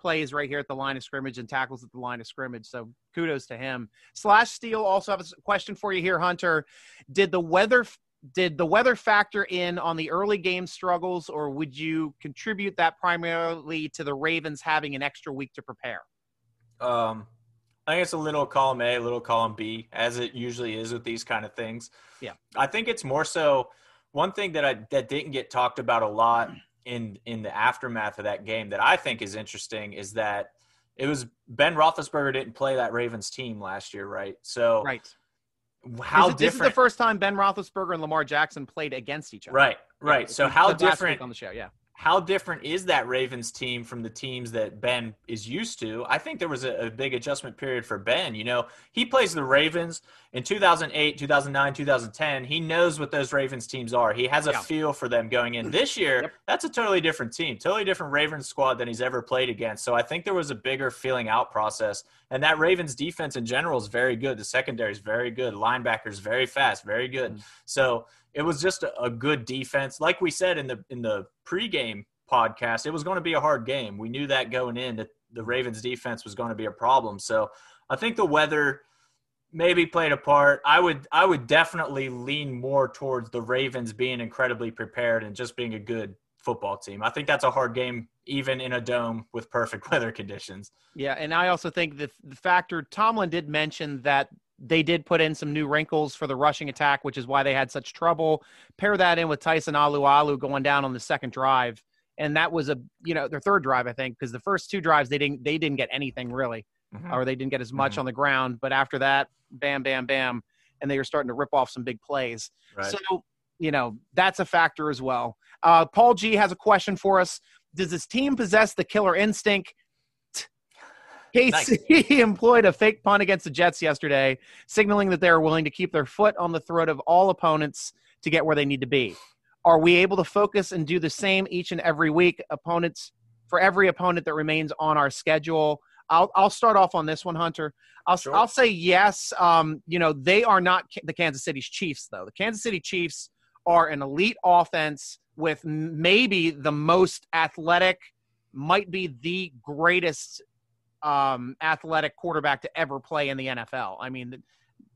plays right here at the line of scrimmage and tackles at the line of scrimmage. So kudos to him. Slash Steel also have a question for you here, Hunter. Did the weather did the weather factor in on the early game struggles, or would you contribute that primarily to the Ravens having an extra week to prepare? Um, I think it's a little column A, a little column B, as it usually is with these kind of things. Yeah. I think it's more so one thing that I that didn't get talked about a lot in in the aftermath of that game that I think is interesting is that it was Ben Roethlisberger didn't play that Ravens team last year, right? So right. How this, different? This is the first time Ben Roethlisberger and Lamar Jackson played against each other. Right, right. Yeah, so how different on the show? Yeah how different is that Ravens team from the teams that Ben is used to? I think there was a, a, big adjustment period for Ben. You know, he plays the Ravens in 2008, 2009, 2010. He knows what those Ravens teams are. He has a yeah. feel for them going in. This year, yep. that's a totally different team, totally different Ravens squad than he's ever played against. So I think there was a bigger feeling out process. And that Ravens defense in general is very good. The secondary is very good. Linebackers very fast, very good. Mm-hmm. So it was just a, a good defense. Like we said in the in the pregame podcast, it was going to be a hard game. We knew that going in that the Ravens defense was going to be a problem. So I think the weather maybe played a part. I would I would definitely lean more towards the Ravens being incredibly prepared and just being a good football team. I think that's a hard game even in a dome with perfect weather conditions. Yeah, and I also think the, the factor Tomlin did mention that they did put in some new wrinkles for the rushing attack, which is why they had such trouble. Pair that in with Tyson Alualu going down on the second drive, and that was a you know their third drive, I think, because the first two drives they didn't they didn't get anything really, mm-hmm. or they didn't get as much mm-hmm. on the ground. But after that, bam, bam, bam, and they were starting to rip off some big plays. Right. So you know that's a factor as well. Uh, Paul G has a question for us. Does this team possess the killer instinct? KC nice. employed a fake punt against the Jets yesterday, signaling that they are willing to keep their foot on the throat of all opponents to get where they need to be. Are we able to focus and do the same each and every week? Opponents for every opponent that remains on our schedule. I'll I'll start off on this one, Hunter. I'll Sure. I'll say yes. Um, you know they are not the Kansas City Chiefs though. The Kansas City Chiefs are an elite offense with maybe the most athletic, might be the greatest um, athletic quarterback to ever play in the NFL. I mean,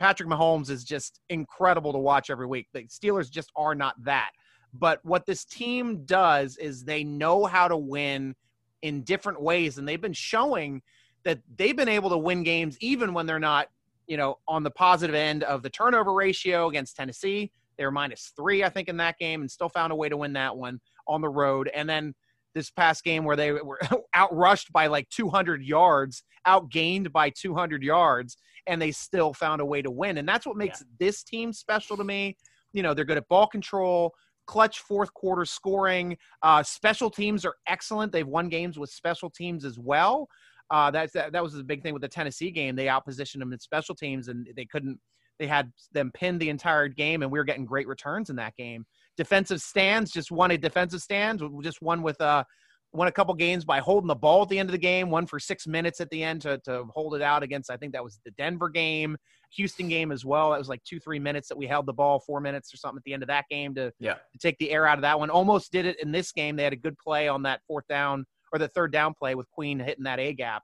Patrick Mahomes is just incredible to watch every week. The Steelers just are not that. But what this team does is they know how to win in different ways, and they've been showing that they've been able to win games even when they're not, you know, on the positive end of the turnover ratio against Tennessee. They were minus three, I think, in that game, and still found a way to win that one on the road. And then this past game where they were outrushed by like 200 yards, outgained by 200 yards, and they still found a way to win. And that's what makes this team special to me. You know, they're good at ball control, clutch fourth quarter scoring. Uh, special teams are excellent. They've won games with special teams as well. Uh, that's that, that was the big thing with the Tennessee game. They outpositioned them in special teams, and they couldn't. They had them pinned the entire game, and we were getting great returns in that game. Defensive stands just won a defensive stand. Just won with uh, won a couple games by holding the ball at the end of the game. One for six minutes at the end to to hold it out against. I think that was the Denver game, Houston game as well. That was like two three minutes that we held the ball, four minutes or something at the end of that game to Yeah. to take the air out of that one. Almost did it in this game. They had a good play on that fourth down or the third down play with Queen hitting that A gap.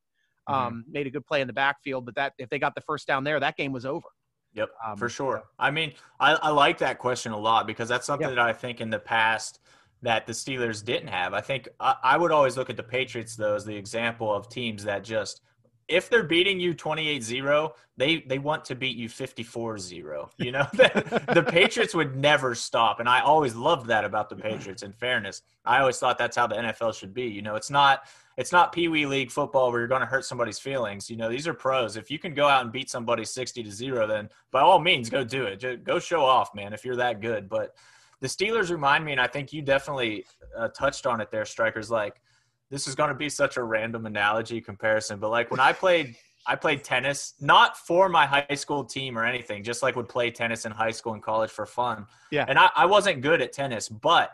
Um, Made a good play in the backfield, but that if they got the first down there, that game was over. Yep, Um, for sure. I mean, I, I like that question a lot because that's something Yeah. that I think in the past that the Steelers didn't have. I think I, I would always look at the Patriots though as the example of teams that just if they're beating you 28-0, they they want to beat you 54-0. You know, the, the Patriots would never stop, and I always loved that about the Patriots. In fairness, I always thought that's how the NFL should be. You know, it's not it's not Pee Wee League football where you're going to hurt somebody's feelings. You know, these are pros. If you can go out and beat somebody 60 to 0, then by all means, go do it. Just go show off, man, if you're that good. But the Steelers remind me, and I think you definitely uh, touched on it there, Strikers. Like, this is going to be such a random analogy comparison, but like when I played. I played tennis, not for my high school team or anything, just like would play tennis in high school and college for fun. Yeah. And I, I wasn't good at tennis, but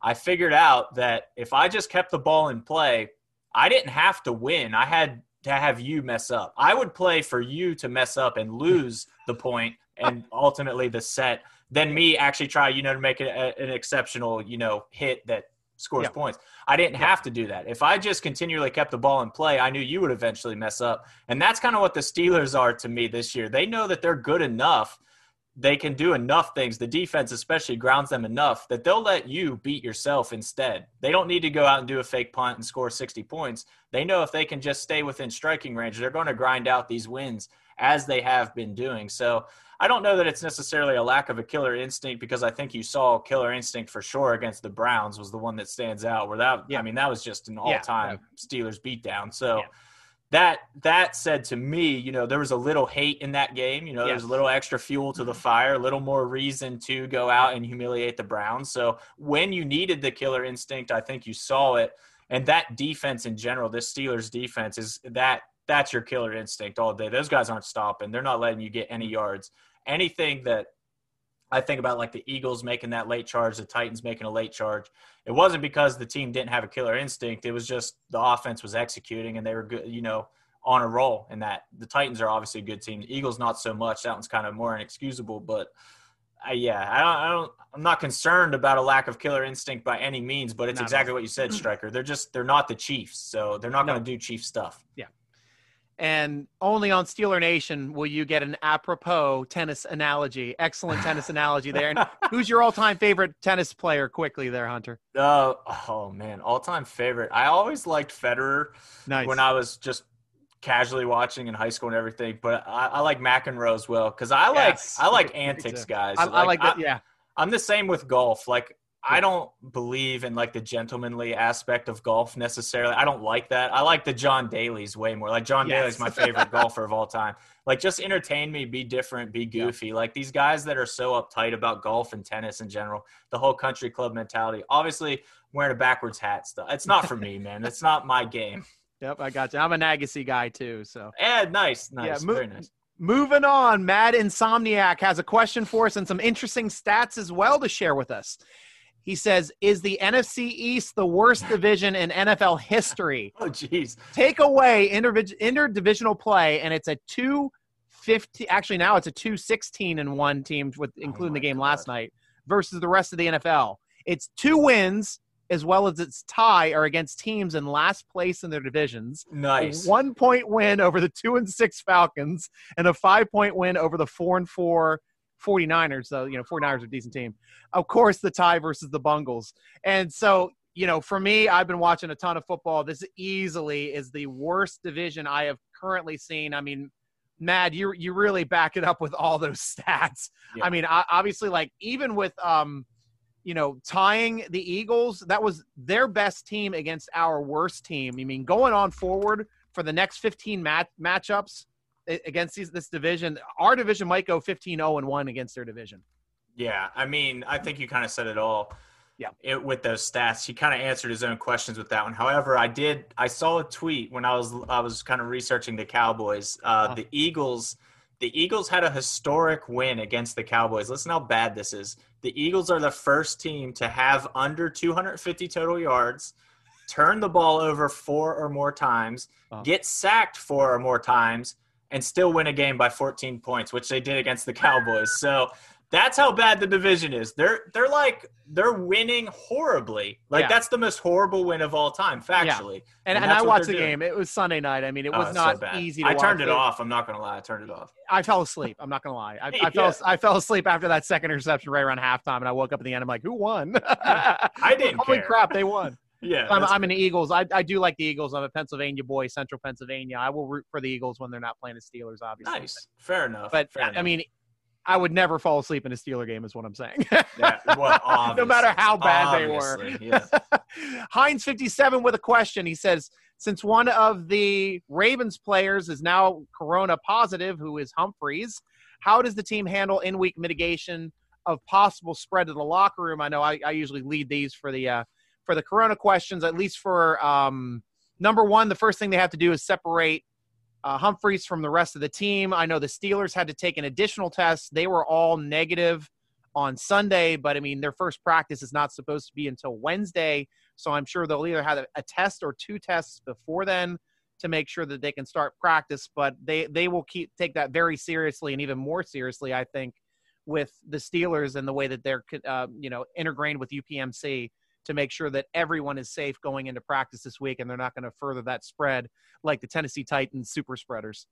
I figured out that if I just kept the ball in play, I didn't have to win. I had to have you mess up. I would play for you to mess up and lose the point and ultimately the set, then me actually try, you know, to make a, an exceptional, you know, hit that scores Yeah. points. I didn't have to do that. If I just continually kept the ball in play, I knew you would eventually mess up. And that's kind of what the Steelers are to me this year. They know that they're good enough. They can do enough things. The defense, especially, grounds them enough that they'll let you beat yourself instead. They don't need to go out and do a fake punt and score 60 points. They know if they can just stay within striking range, they're going to grind out these wins as they have been doing. So I don't know that it's necessarily a lack of a killer instinct because I think you saw killer instinct for sure against the Browns was the one that stands out. Where that, Yeah. I mean, that was just an all-time Steelers beatdown. So Yeah. That that said to me, you know, there was a little hate in that game. You know, there's Yes. a little extra fuel to the mm-hmm. fire, a little more reason to go out and humiliate the Browns. So when you needed the killer instinct, I think you saw it. And that defense in general, this Steelers defense is that that's your killer instinct all day. Those guys aren't stopping. They're not letting you get any yards. Anything that I think about like the Eagles making that late charge, the Titans making a late charge. It wasn't because the team didn't have a killer instinct. It was just the offense was executing and they were good, you know, on a roll. And that the Titans are obviously a good team. The Eagles not so much. That one's kind of more inexcusable. But uh, yeah, I don't, I don't. I'm not concerned about a lack of killer instinct by any means. But it's No. exactly what you said, Striker. They're just they're not the Chiefs, so they're not No. going to do Chief stuff. And only on Steeler Nation will you get an apropos tennis analogy. Excellent tennis analogy there. And who's your all-time favorite tennis player? Quickly, there, Hunter. Uh, oh man, all time favorite. I always liked Federer. Nice. when I was just casually watching in high school and everything. But I, I like McEnroe as well because I like Yes. I like antics, guys. I, I like that. yeah. I'm the same with golf. Like I don't believe in like the gentlemanly aspect of golf necessarily. I don't like that. I like the John Daly's way more. Like John Yes. Daly's my favorite golfer of all time. Like just entertain me, be different, be goofy. Like these guys that are so uptight about golf and tennis in general, the whole country club mentality. Obviously, wearing a backwards hat stuff. It's not for me, man. It's not my game. Yep, I got you. I'm an Agassi guy too. So Yeah, nice, nice, mo- very nice. moving on, Mad Insomniac has a question for us and some interesting stats as well to share with us. He says, "Is the NFC East the worst division in NFL history? Oh, jeez. Take away interdiv- interdivisional play, and it's a two fifty. Actually, now it's a two sixteen and one team with oh including the game God. last night versus the rest of the NFL. It's two wins as well as its tie are against teams in last place in their divisions. Nice. A one point win over the two and six Falcons and a five point win over the four and four 49ers. So, you know, 49ers are a decent team. Of course, the tie versus the Bungles. And so, you know, for me, I've been watching a ton of football. This easily is the worst division I have currently seen. I mean, Mad, you you really back it up with all those stats. Yeah. I mean, o- obviously, like even with um, you know, tying the Eagles, that was their best team against our worst team. I mean, going on forward for the next 15 mat- matchups against these, this division, our division might go 15 0 and 1 against their division. Yeah, I mean, I think you kind of said it all. Yeah. It, with those stats, he kind of answered his own questions with that one. However, I did. I saw a tweet when I was I was kind of researching the Cowboys. Uh, Uh-huh. The Eagles, the Eagles had a historic win against the Cowboys. Listen how bad this is. The Eagles are the first team to have under 250 total yards, turn the ball over four or more times, Uh-huh. get sacked four or more times, and still win a game by 14 points, which they did against the Cowboys. So that's how bad the division is. They're they're like they're winning horribly. Like Yeah. that's the most horrible win of all time, factually. And, And and, I watched the doing. game. It was Sunday night. I mean, it Oh, was so not bad. easy to I turned watch. it off. I'm not gonna lie. I turned it off. I fell asleep. I'm not gonna lie. I, I Yeah. fell. I fell asleep after that second interception right around halftime, and I woke up at the end. I'm like, "Who won?" I didn't Holy care. crap, they won. Yeah, I'm, I'm an Eagles. I, I do like the Eagles. I'm a Pennsylvania boy, Central Pennsylvania. I will root for the Eagles when they're not playing the Steelers, obviously. nice. Fair enough. But Fair I enough. mean, I would never fall asleep in a Steeler game, is what I'm saying. Yeah, well, no matter how bad they were. Obviously, Yeah. Heinz 57 with a question. He says, since one of the Ravens players is now corona positive, who is Humphreys, how does the team handle in week mitigation of possible spread to the locker room? I know I, I usually lead these for the uh, for the corona questions, at least for um, number one, the first thing they have to do is separate uh, Humphreys from the rest of the team. I know the Steelers had to take an additional test. They were all negative on Sunday, but I mean, their first practice is not supposed to be until Wednesday. So I'm sure they'll either have a, test or two tests before then to make sure that they can start practice. But they, they will keep take that very seriously and even more seriously, I think, with the Steelers and the way that they're, uh, you know, integrated with UPMC to make sure that everyone is safe going into practice this week and they're not going to further that spread like the Tennessee Titans super spreaders.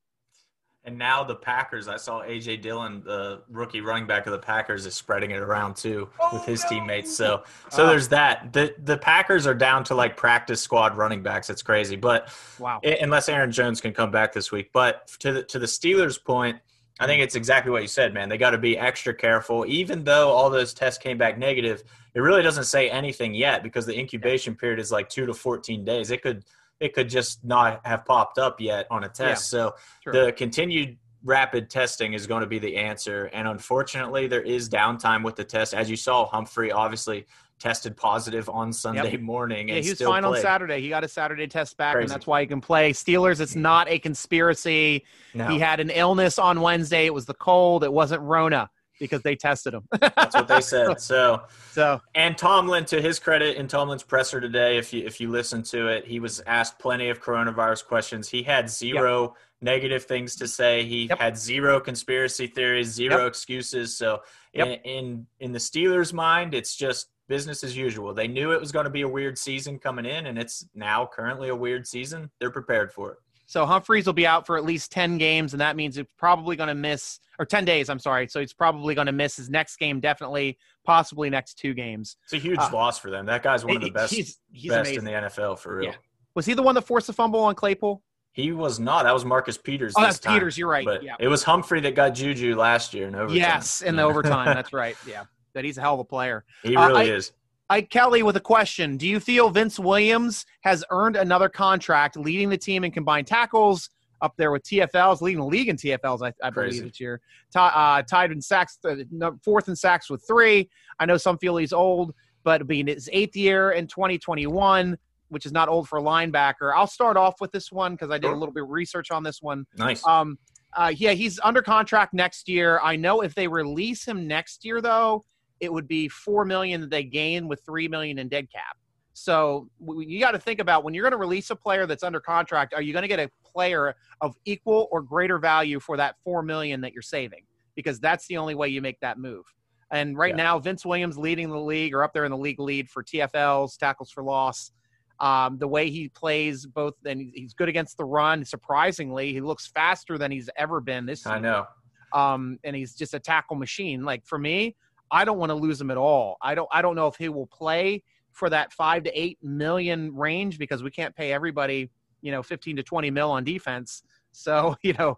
And now the Packers, I saw AJ Dillon, the rookie running back of the Packers, is spreading it around too with his oh, teammates. So, so Oh. there's that. the The Packers are down to like practice squad running backs. It's crazy, but Wow. i- unless Aaron Jones can come back this week. But to the to the Steelers' point, I think it's exactly what you said, man. They got to be extra careful. Even though all those tests came back negative, it really doesn't say anything yet because the incubation period is like two to fourteen days. It could it could just not have popped up yet on a test. So Sure. the continued rapid testing is going to be the answer. And unfortunately, there is downtime with the test. As you saw, Humphrey obviously tested positive on Sunday morning. Yeah, and he was fine on. Saturday. He got a Saturday test back, and that's why he can play. Steelers, it's mm. not a conspiracy. No. He had an illness on Wednesday. It was the cold. It wasn't Rona because they tested him. That's what they said. So, so and Tomlin, to his credit, in Tomlin's presser today, if you if you listen to it, he was asked plenty of coronavirus questions. He had zero negative things to say. He Yep. had zero conspiracy theories, zero Yep. excuses. So, Yep. in, in in the Steelers' mind, it's just business as usual. They knew it was going to be a weird season coming in, and it's now currently a weird season. They're prepared for it. So Humphreys will be out for at least 10 games, and that means it's probably going to miss, or 10 days, I'm sorry. So he's probably going to miss his next game, definitely, possibly next two games. It's a huge Uh, loss for them. That guy's one of the best, he's- he's best amazing. in the NFL for real. Yeah. Was he the one that forced the fumble on Claypool? He was not. That was Marcus Peters. Oh, that's time. Peters. You're right. But yeah. it was Humphrey that got Juju last year in overtime. Yes, in the overtime. That's right. Yeah. But he's a hell of a player. he Uh, really I- is. I Kelly with a question. Do you feel Vince Williams has earned another contract leading the team in combined tackles up there with TFLs, leading the league in TFLs, I, I believe this year. Ti- uh, tied in sacks, uh, fourth in sacks with three. I know some feel he's old, but being his eighth year in 2021, which is not old for a linebacker. I'll start off with this one because I did a little bit of research on this one. Nice. Um, uh, yeah, he's under contract next year. I know if they release him next year, though, it would be four million that they gain with three million in dead cap. So you got to think about when you're going to release a player that's under contract, are you going to get a player of equal or greater value for that four million that you're saving? Because that's the only way you make that move. And right yeah. now, Vince Williams leading the league or up there in the league lead for TFLs, tackles for loss. Um, the way he plays both, and he's good against the run. Surprisingly, he looks faster than he's ever been this I know. Um, and he's just a tackle machine. Like for me, I don't want to lose him at all. I don't. I don't know if he will play for that five to eight million range because we can't pay everybody, you know, 15 to 20 mil on defense. So, you know,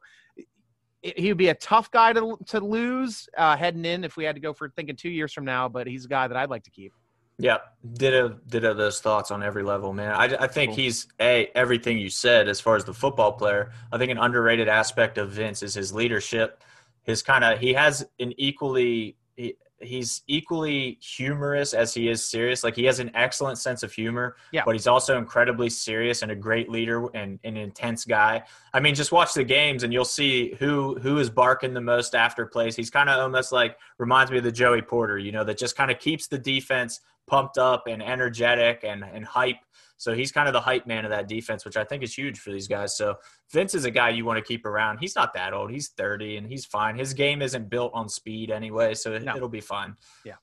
he would be a tough guy to, to lose uh, heading in if we had to go for thinking two years from now, but he's a guy that I'd like to keep. Yeah, ditto ditto those thoughts on every level, man. I, I think cool. he's a everything you said as far as the football player. I think an underrated aspect of Vince is his leadership. His kind of he has an equally he's equally humorous as he is serious. Like he has an excellent sense of humor, yeah. but he's also incredibly serious and a great leader and an intense guy. I mean, just watch the games and you'll see who who is barking the most after plays. He's kind of almost like reminds me of the Joey Porter, you know, that just kind of keeps the defense pumped up and energetic and and hype so he's kind of the hype man of that defense, which I think is huge for these guys. So Vince is a guy you want to keep around. He's not that old. He's 30 and he's fine. His game isn't built on speed anyway, so no. it'll be fine. Yeah.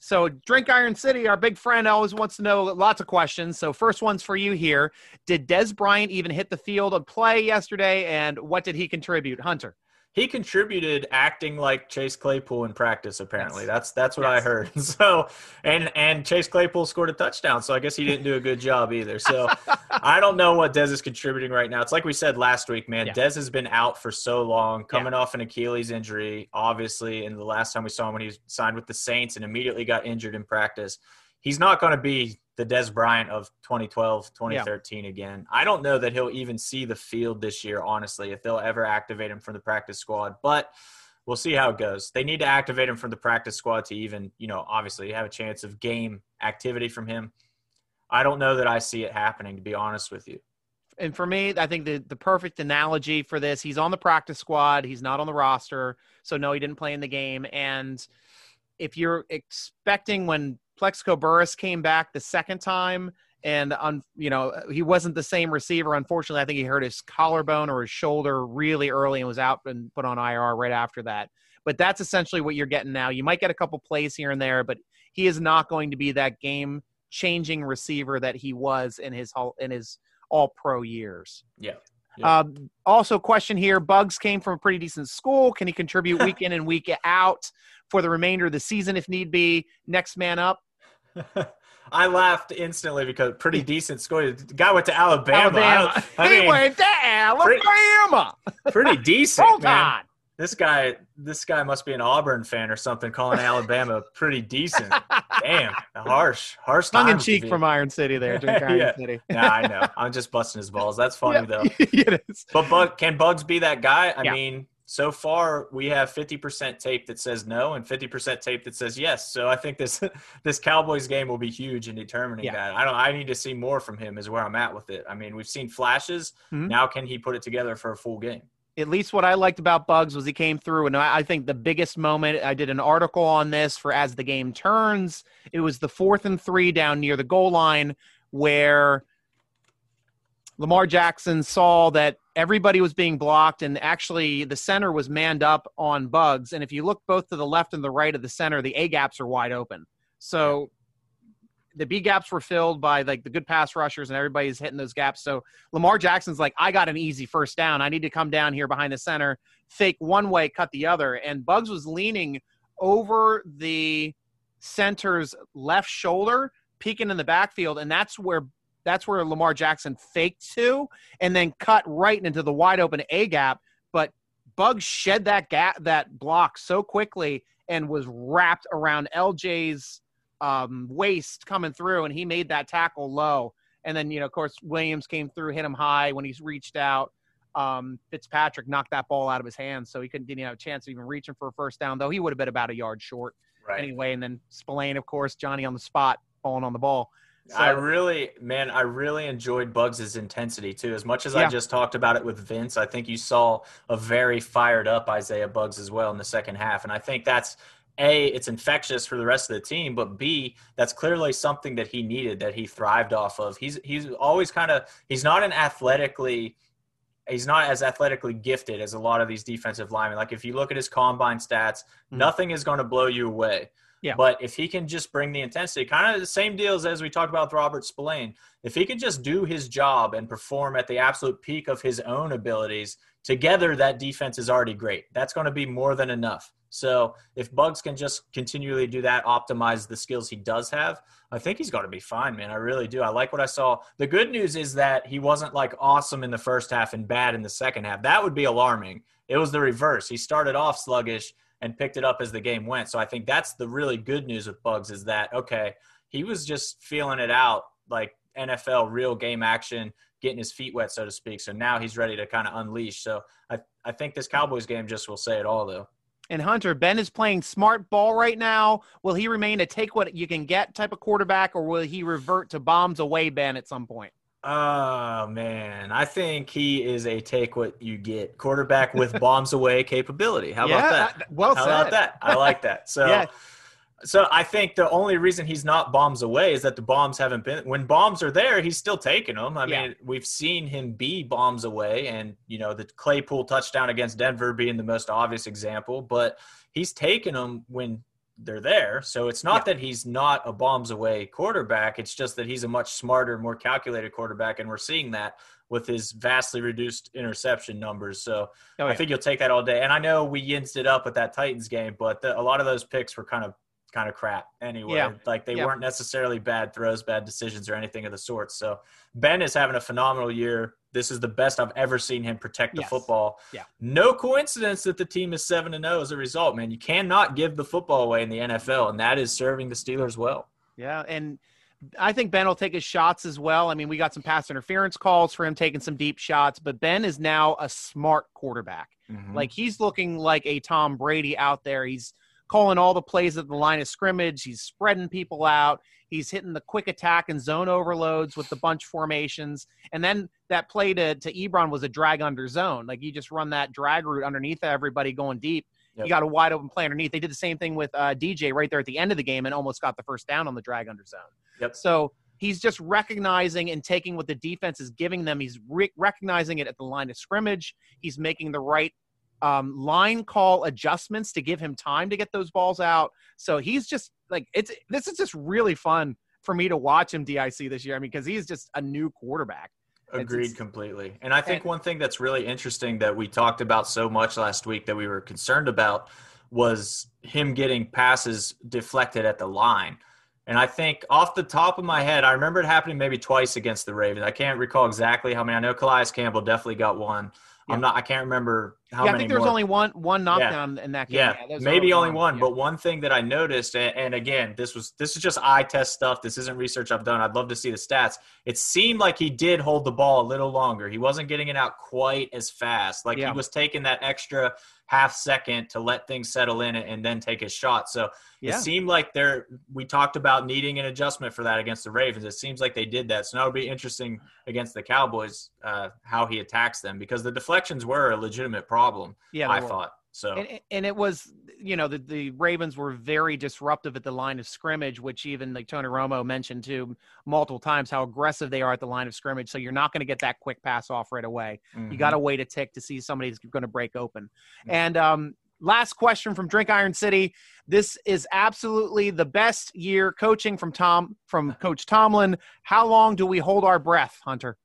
So Drink Iron City, our big friend, always wants to know lots of questions. So first one's for you here. Did Dez Bryant even hit the field of play yesterday, and what did he contribute, Hunter? He contributed acting like Chase Claypool in practice. Apparently, yes. that's that's what yes. I heard. So, and and Chase Claypool scored a touchdown, so I guess he didn't do a good job either. So, I don't know what Dez is contributing right now. It's like we said last week, man. Yeah. Dez has been out for so long, coming yeah. off an Achilles injury, obviously, and the last time we saw him when he signed with the Saints and immediately got injured in practice. He's not going to be the Dez Bryant of 2012, 2013 yeah. again. I don't know that he'll even see the field this year, honestly, if they'll ever activate him from the practice squad. But we'll see how it goes. They need to activate him from the practice squad to even, you know, obviously have a chance of game activity from him. I don't know that I see it happening, to be honest with you. And for me, I think the, the perfect analogy for this, he's on the practice squad. He's not on the roster. So, no, he didn't play in the game. And if you're expecting when Plaxico Burress came back the second time, and on you know he wasn't the same receiver. Unfortunately, I think he hurt his collarbone or his shoulder really early and was out and put on IR right after that. But that's essentially what you're getting now. You might get a couple plays here and there, but he is not going to be that game changing receiver that he was in his in his all pro years. Yeah. Yeah. Um, also, question here: Buggs came from a pretty decent school. Can he contribute week in and week out? for the remainder of the season if need be. Next man up. I laughed instantly because pretty decent score. The guy went to Alabama. Alabama. I, I he mean, went to Alabama. Pretty, pretty decent. Hold man. on. This guy, this guy must be an Auburn fan or something. Calling Alabama pretty decent. Damn, harsh, harsh. Tongue in cheek from Iron City there. Iron yeah. City. nah, I know. I'm just busting his balls. That's funny yeah, though. it is. But Bug, can Buggs be that guy? I yeah. mean, so far we have 50% tape that says no and 50% tape that says yes. So I think this this Cowboys game will be huge in determining yeah. that. I don't I need to see more from him is where I'm at with it. I mean, we've seen flashes. Mm-hmm. Now can he put it together for a full game? At least what I liked about Buggs was he came through and I think the biggest moment I did an article on this for as the game turns. It was the 4th and 3 down near the goal line where Lamar Jackson saw that everybody was being blocked and actually the center was manned up on buggs and if you look both to the left and the right of the center the a gaps are wide open so the b gaps were filled by like the good pass rushers and everybody's hitting those gaps. So lamar jackson's like i got an easy first down. I need to come down here behind the center fake one way cut the other. And buggs was leaning over the center's left shoulder peeking in the backfield and that's where that's where Lamar Jackson faked to and then cut right into the wide open A gap. But Buggs shed that gap, that block so quickly and was wrapped around LJ's um, waist coming through, and he made that tackle low. And then, you know, of course, Williams came through, hit him high when he's reached out. Um, Fitzpatrick knocked that ball out of his hands, so he couldn't didn't have a chance of even reaching for a first down, though he would have been about a yard short right. anyway. And then Spillane, of course, Johnny on the spot, falling on the ball. So, I really, man, I really enjoyed Buggs' intensity too. As much as yeah. I just talked about it with Vince, I think you saw a very fired up Isaiah Buggs as well in the second half, and I think that's a it's infectious for the rest of the team but b that's clearly something that he needed that he thrived off of. He's he's always kind of he's not an athletically he's not as athletically gifted as a lot of these defensive linemen. Like if you look at his combine stats Mhm. nothing is going to blow you away. Yeah. but if he can just bring the intensity kind of the same deals as we talked about with robert spillane. If he can just do his job and perform at the absolute peak of his own abilities together that defense is already great. That's going to be more than enough so if buggs can just continually do that optimize the skills he does have i think he's going to be fine man. I really do. I like what i saw. The good news is that he wasn't like awesome in the first half and bad in the second half. That would be alarming. It was the reverse. He started off sluggish and picked it up as the game went. So i think that's the really good news with buggs is that okay he was just feeling it out like nfl real game action getting his feet wet so to speak. So now he's ready to kind of unleash. So i, I think this cowboys game just will say it all though And Hunter, Ben is playing smart ball right now. Will he remain a take what you can get type of quarterback, or will he revert to bombs away Ben at some point? Oh man, I think he is a take what you get quarterback with bombs away capability. How Yeah, about that? well How said. about that? I like that. So, Yeah. So I think the only reason he's not bombs away is that the bombs haven't been. When bombs are there, he's still taking them. I Yeah. mean, we've seen him be bombs away, and you know the Claypool touchdown against Denver being the most obvious example. But he's taking them when they're there. So it's not that he's not a bombs away quarterback. It's just that he's a much smarter, more calculated quarterback, and we're seeing that with his vastly reduced interception numbers. So Oh, I think you'll take that all day. And I know we yinzed it up with that Titans game, but the, a lot of those picks were kind of kind of crap anyway. Yeah. Like they Yeah. weren't necessarily bad throws, bad decisions, or anything of the sort. So Ben is having a phenomenal year. This is the best I've ever seen him protect the Yes. football. Yeah. No coincidence that the team is seven and zero as a result. Man, you cannot give the football away in the NFL, and that is serving the Steelers well. Yeah, and I think Ben will take his shots as well. I mean, we got some pass interference calls for him taking some deep shots, but Ben is now a smart quarterback. Mhm. Like he's looking like a Tom Brady out there. He's calling all the plays at the line of scrimmage. He's spreading people out. He's hitting the quick attack and zone overloads with the bunch formations. And then that play to, to Ebron was a drag under zone. Like you just run that drag route underneath everybody going deep. Yep. You got a wide open play underneath. They did the same thing with uh, DJ right there at the end of the game and almost got the first down on the drag under zone. Yep. So he's just recognizing and taking what the defense is giving them. He's re- recognizing it at the line of scrimmage. He's making the right um, line call adjustments to give him time to get those balls out. So he's just like it's this is just really fun for me to watch him DIC this year. I mean, because he's just a new quarterback. Agreed it's- completely. And I think and- one thing that's really interesting that we talked about so much last week that we were concerned about was him getting passes deflected at the line. And I think off the top of my head, I remember it happening maybe twice against the Ravens. I can't recall exactly how many. I know Calais Campbell definitely got one. Yeah. I'm not. I can't remember how yeah, I many. think there was more. only one one knockdown in that game. Yeah, maybe only one. Yeah. But one thing that I noticed, and, and again, this was this is just eye test stuff. This isn't research I've done. I'd love to see the stats. It seemed like he did hold the ball a little longer. He wasn't getting it out quite as fast. Like Yeah. he was taking that extra half second to let things settle in and then take his shot. So Yeah. it seemed like they're. We talked about needing an adjustment for that against the Ravens. It seems like they did that. So now it'll be interesting against the Cowboys uh, how he attacks them because the deflections were a legitimate problem. Yeah, I were. thought so. And, and it was, you know, the, the Ravens were very disruptive at the line of scrimmage, which even like Tony Romo mentioned too multiple times how aggressive they are at the line of scrimmage. So you're not going to get that quick pass off right away. You Mhm. got to wait a tick to see somebody's going to break open. And um, last question from Drink Iron City. This is absolutely the best year coaching from Tom from Coach Tomlin. How long do we hold our breath, Hunter?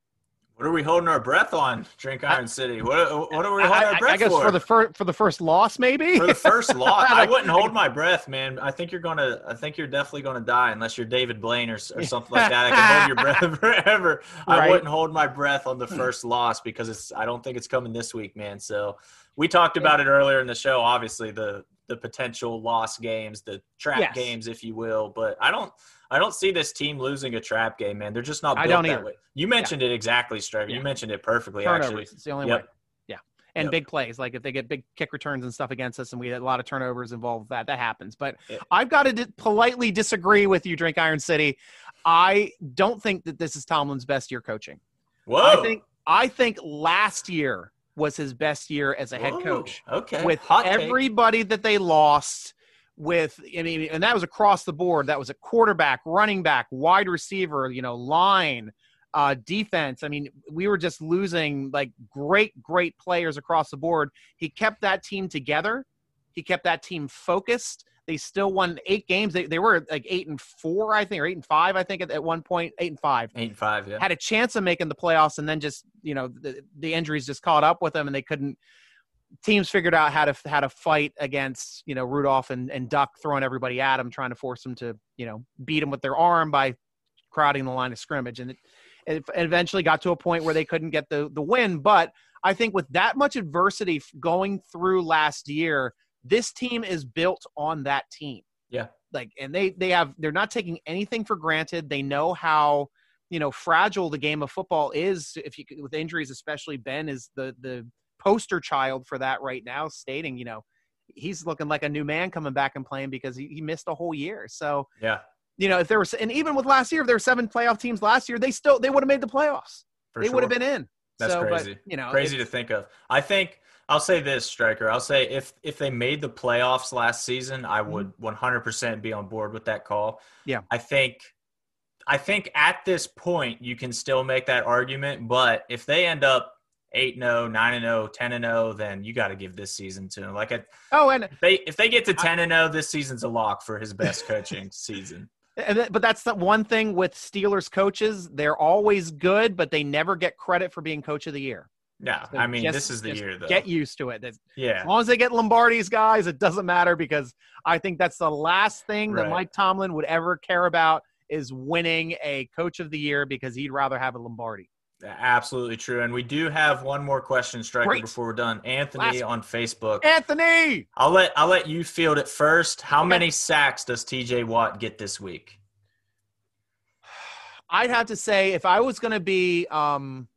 What are we holding our breath on, Drink Iron City? What, what are we holding I- our breath for? I guess for? for the fir- for the first loss, maybe For the first loss, I wouldn't hold my breath, man. I think you're gonna. I think you're definitely gonna die unless you're David Blaine or, or something like that. I can hold your breath forever. I wouldn't hold my breath on the first loss because it's. I don't think it's coming this week, man. So we talked about it earlier in the show. Obviously, the the potential loss games, the trap Yes. games, if you will. But I don't. I don't see this team losing a trap game, man. They're just not I built don't that either. way. You mentioned it exactly, Striker. Yeah. You mentioned it perfectly, turnovers. actually. It's the only Yep. way. Yeah, and Yep. big plays. Like if they get big kick returns and stuff against us, and we had a lot of turnovers involved, that that happens. But Yeah. I've got to di- politely disagree with you, Drink Iron City. I don't think that this is Tomlin's best year coaching. Whoa. I think I think last year was his best year as a head Whoa. coach Okay. with Hot take. everybody that they lost with I mean, and that was across the board. That was a quarterback, running back, wide receiver, you know, line, uh, defense. I mean, we were just losing like great, great players across the board. He kept that team together. He kept that team focused. They still won eight games. They, they were like eight and four, I think, or eight and five, I think, at, at one point, eight and five. Eight and five, yeah. Had a chance of making the playoffs, and then just you know the, the injuries just caught up with them, and they couldn't. Teams figured out how to how to fight against you know Rudolph and, and Duck throwing everybody at him, trying to force them to you know beat him with their arm by crowding the line of scrimmage, and it, it eventually got to a point where they couldn't get the the win. But I think with that much adversity going through last year, this team is built on that team. Yeah. Like, and they they have they're not taking anything for granted. They know how you know fragile the game of football is. If you with injuries, especially Ben is the the poster child for that right now, stating you know he's looking like a new man coming back and playing because he, he missed a whole year. So yeah, you know if there was and even with last year, if there were seven playoff teams last year, they still they would have made the playoffs. For they sure. would have been in. That's so, crazy. But, you know, crazy to think of. I think I'll say this, Striker. I'll say if if they made the playoffs last season, I would 100% be on board with that call. Mm-hmm. Yeah. I think I think at this point you can still make that argument, but if they end up 8 0, 9 0, 10 0, then you got to give this season to him. Like a, Oh, and if they if they get to 10 and 0, this season's a lock for his best coaching season. But that's the one thing with Steelers coaches. They're always good, but they never get credit for being coach of the year. Yeah, So I mean, just- this is the year though. Get used to it. That- yeah. As long as they get Lombardi's guys, it doesn't matter because I think that's the last thing that Mike Tomlin would ever care about is winning a coach of the year because he'd rather have a Lombardi. Absolutely true. And we do have one more question, Striker, Great. before we're done. Anthony Last- on Facebook. Anthony, I'll let I'll let you field it first. How Okay. many sacks does TJ Watt get this week? I'd have to say if I was going to be um,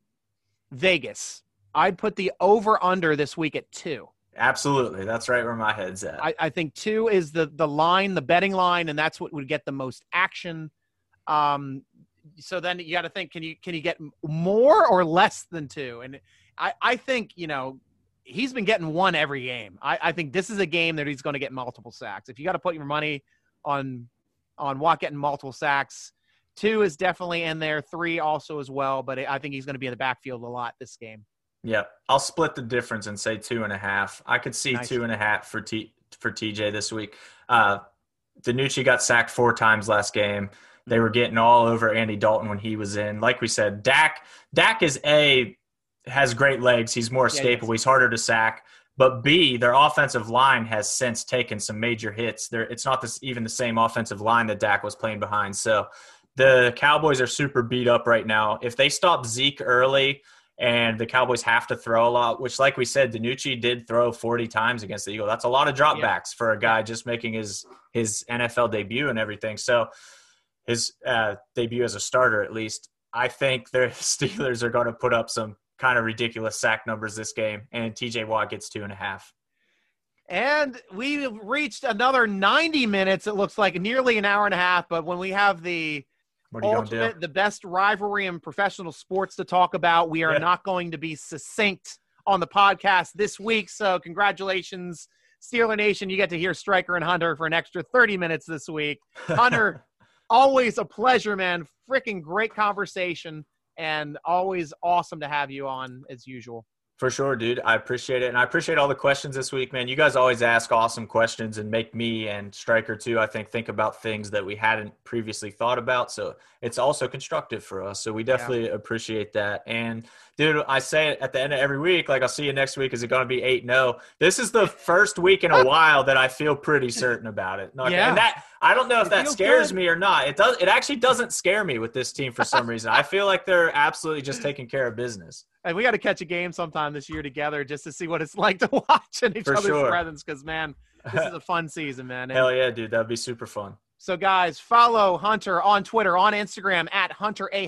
Vegas, I'd put the over under this week at two. Absolutely. That's right where my head's at. I, I think two is the the line, the betting line, and that's what would get the most action. Um, so then you got to think: can you can you get more or less than two? And I I think you know he's been getting one every game. I, I think this is a game that he's going to get multiple sacks. If you got to put your money on on Watt getting multiple sacks, two is definitely in there. Three also as well, but I think he's going to be in the backfield a lot this game. yeah. I'll split the difference and say two and a half. I could see Nice. two and a half for T for TJ this week. Uh DiNucci got sacked four times last game. They were getting all over Andy Dalton when he was in. Like we said, Dak Dak is a has great legs. He's more Yeah, he escapable. He's harder to sack. But B, their offensive line has since taken some major hits. There, it's not this, even the same offensive line that Dak was playing behind. So the Cowboys are super beat up right now. If they stop Zeke early and the Cowboys have to throw a lot, which, like we said, DiNucci did throw 40 times against the Eagle. That's a lot of dropbacks for a guy just making his his NFL debut and everything. So his uh, debut as a starter, at least. I think the Steelers are going to put up some kind of ridiculous sack numbers this game, and TJ Watt gets two and a half. And we've reached another 90 minutes. It looks like nearly an hour and a half. But when we have the What are you going to ultimate, the best rivalry in professional sports to talk about, we are Yeah. not going to be succinct on the podcast this week. So, congratulations, Steeler Nation. You get to hear Striker and Hunter for an extra 30 minutes this week. Hunter, always a pleasure, man. Freaking great conversation. And always awesome to have you on as usual. For sure, dude. I appreciate it. And I appreciate all the questions this week, man. You guys always ask awesome questions and make me and Striker too, I think, think about things that we hadn't previously thought about. So it's also constructive for us. So we definitely appreciate that. And dude, I say it at the end of every week, like I'll see you next week. Is it going to be 8 0? This is the first week in a while that I feel pretty certain about it. Not- Yeah. And that I don't know if that scares good. me or not. It does it actually doesn't scare me with this team for some reason. I feel like they're absolutely just taking care of business. And we got to catch a game sometime this year together just to see what it's like to watch in each For other's sure. presence. Because man, this is a fun season, man. And Hell yeah, dude. That'd be super fun. so, guys, follow Hunter on Twitter, on Instagram at Hunter A.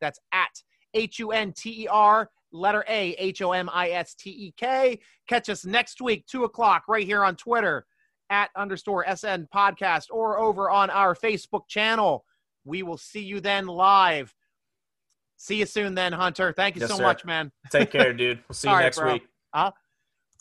That's at H U N T E R letter A H O M I S T E K. Catch us next week, two o'clock, right here on Twitter at underscore SN podcast or over on our Facebook channel. We will see you then live. See you soon, then, Hunter. Thank you Yes, so sir. much, man. Take care, dude. We'll see you right, next bro. week. Uh-huh.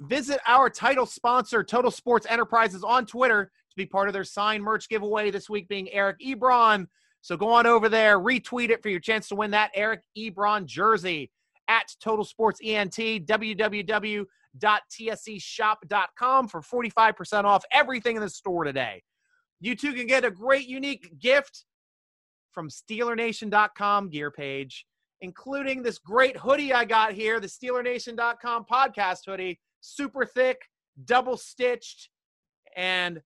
Visit our title sponsor, Total Sports Enterprises, on Twitter to be part of their signed merch giveaway this week, being Eric Ebron. So go on over there, retweet it for your chance to win that Eric Ebron jersey at Total Sports ENT, www.tseshop.com for 45% off everything in the store today. You too can get a great, unique gift from SteelerNation.com gear page, including this great hoodie I got here, the SteelerNation.com podcast hoodie, super thick, double stitched, and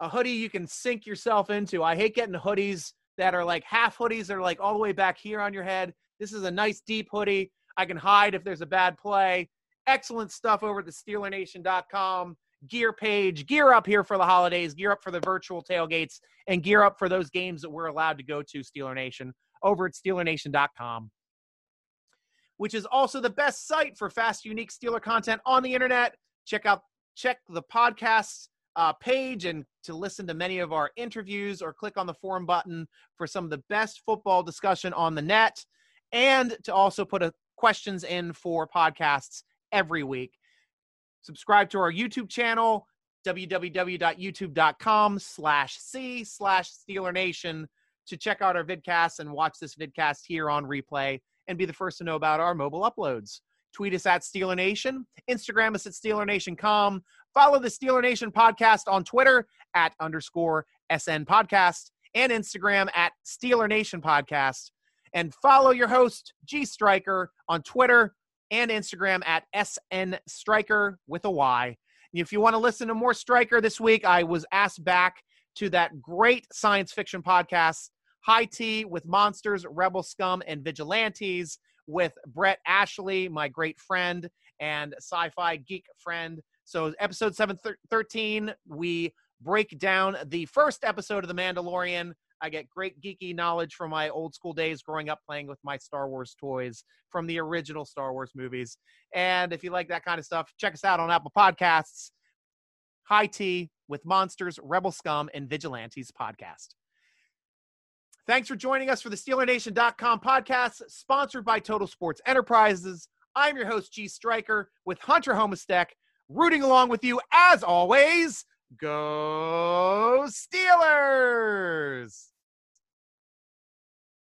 a hoodie you can sink yourself into. I hate getting hoodies that are like half hoodies that are like all the way back here on your head. This is a nice deep hoodie. I can hide if there's a bad play. Excellent stuff over at the SteelerNation.com gear page. Gear up here for the holidays. Gear up for the virtual tailgates, and gear up for those games that we're allowed to go to. Steeler Nation over at SteelerNation.com, which is also the best site for fast, unique Steeler content on the internet. Check out check the podcast uh, page and to listen to many of our interviews, or click on the forum button for some of the best football discussion on the net, and to also put a questions in for podcasts every week. Subscribe to our YouTube channel, www.youtube.com slash C slash Steeler Nation to check out our vidcasts and watch this vidcast here on replay and be the first to know about our mobile uploads. Tweet us at Steeler Nation, Instagram us at Steeler Nation.com, follow the Steeler Nation podcast on Twitter at underscore SN podcast and Instagram at Steeler Nation podcast. And follow your host, G Striker, on Twitter and Instagram at SN Striker with a Y. If you want to listen to more Striker this week, I was asked back to that great science fiction podcast, High Tea with Monsters, Rebel Scum, and Vigilantes with Brett Ashley, my great friend and sci fi geek friend. So, episode 713, we break down the first episode of The Mandalorian. I get great geeky knowledge from my old school days growing up playing with my Star Wars toys from the original Star Wars movies. And if you like that kind of stuff, check us out on Apple Podcasts, High Tea with Monsters, Rebel Scum, and Vigilantes podcast. Thanks for joining us for the SteelerNation.com podcast, sponsored by Total Sports Enterprises. I'm your host, G Striker, with Hunter Homistek, rooting along with you as always. Go Steelers!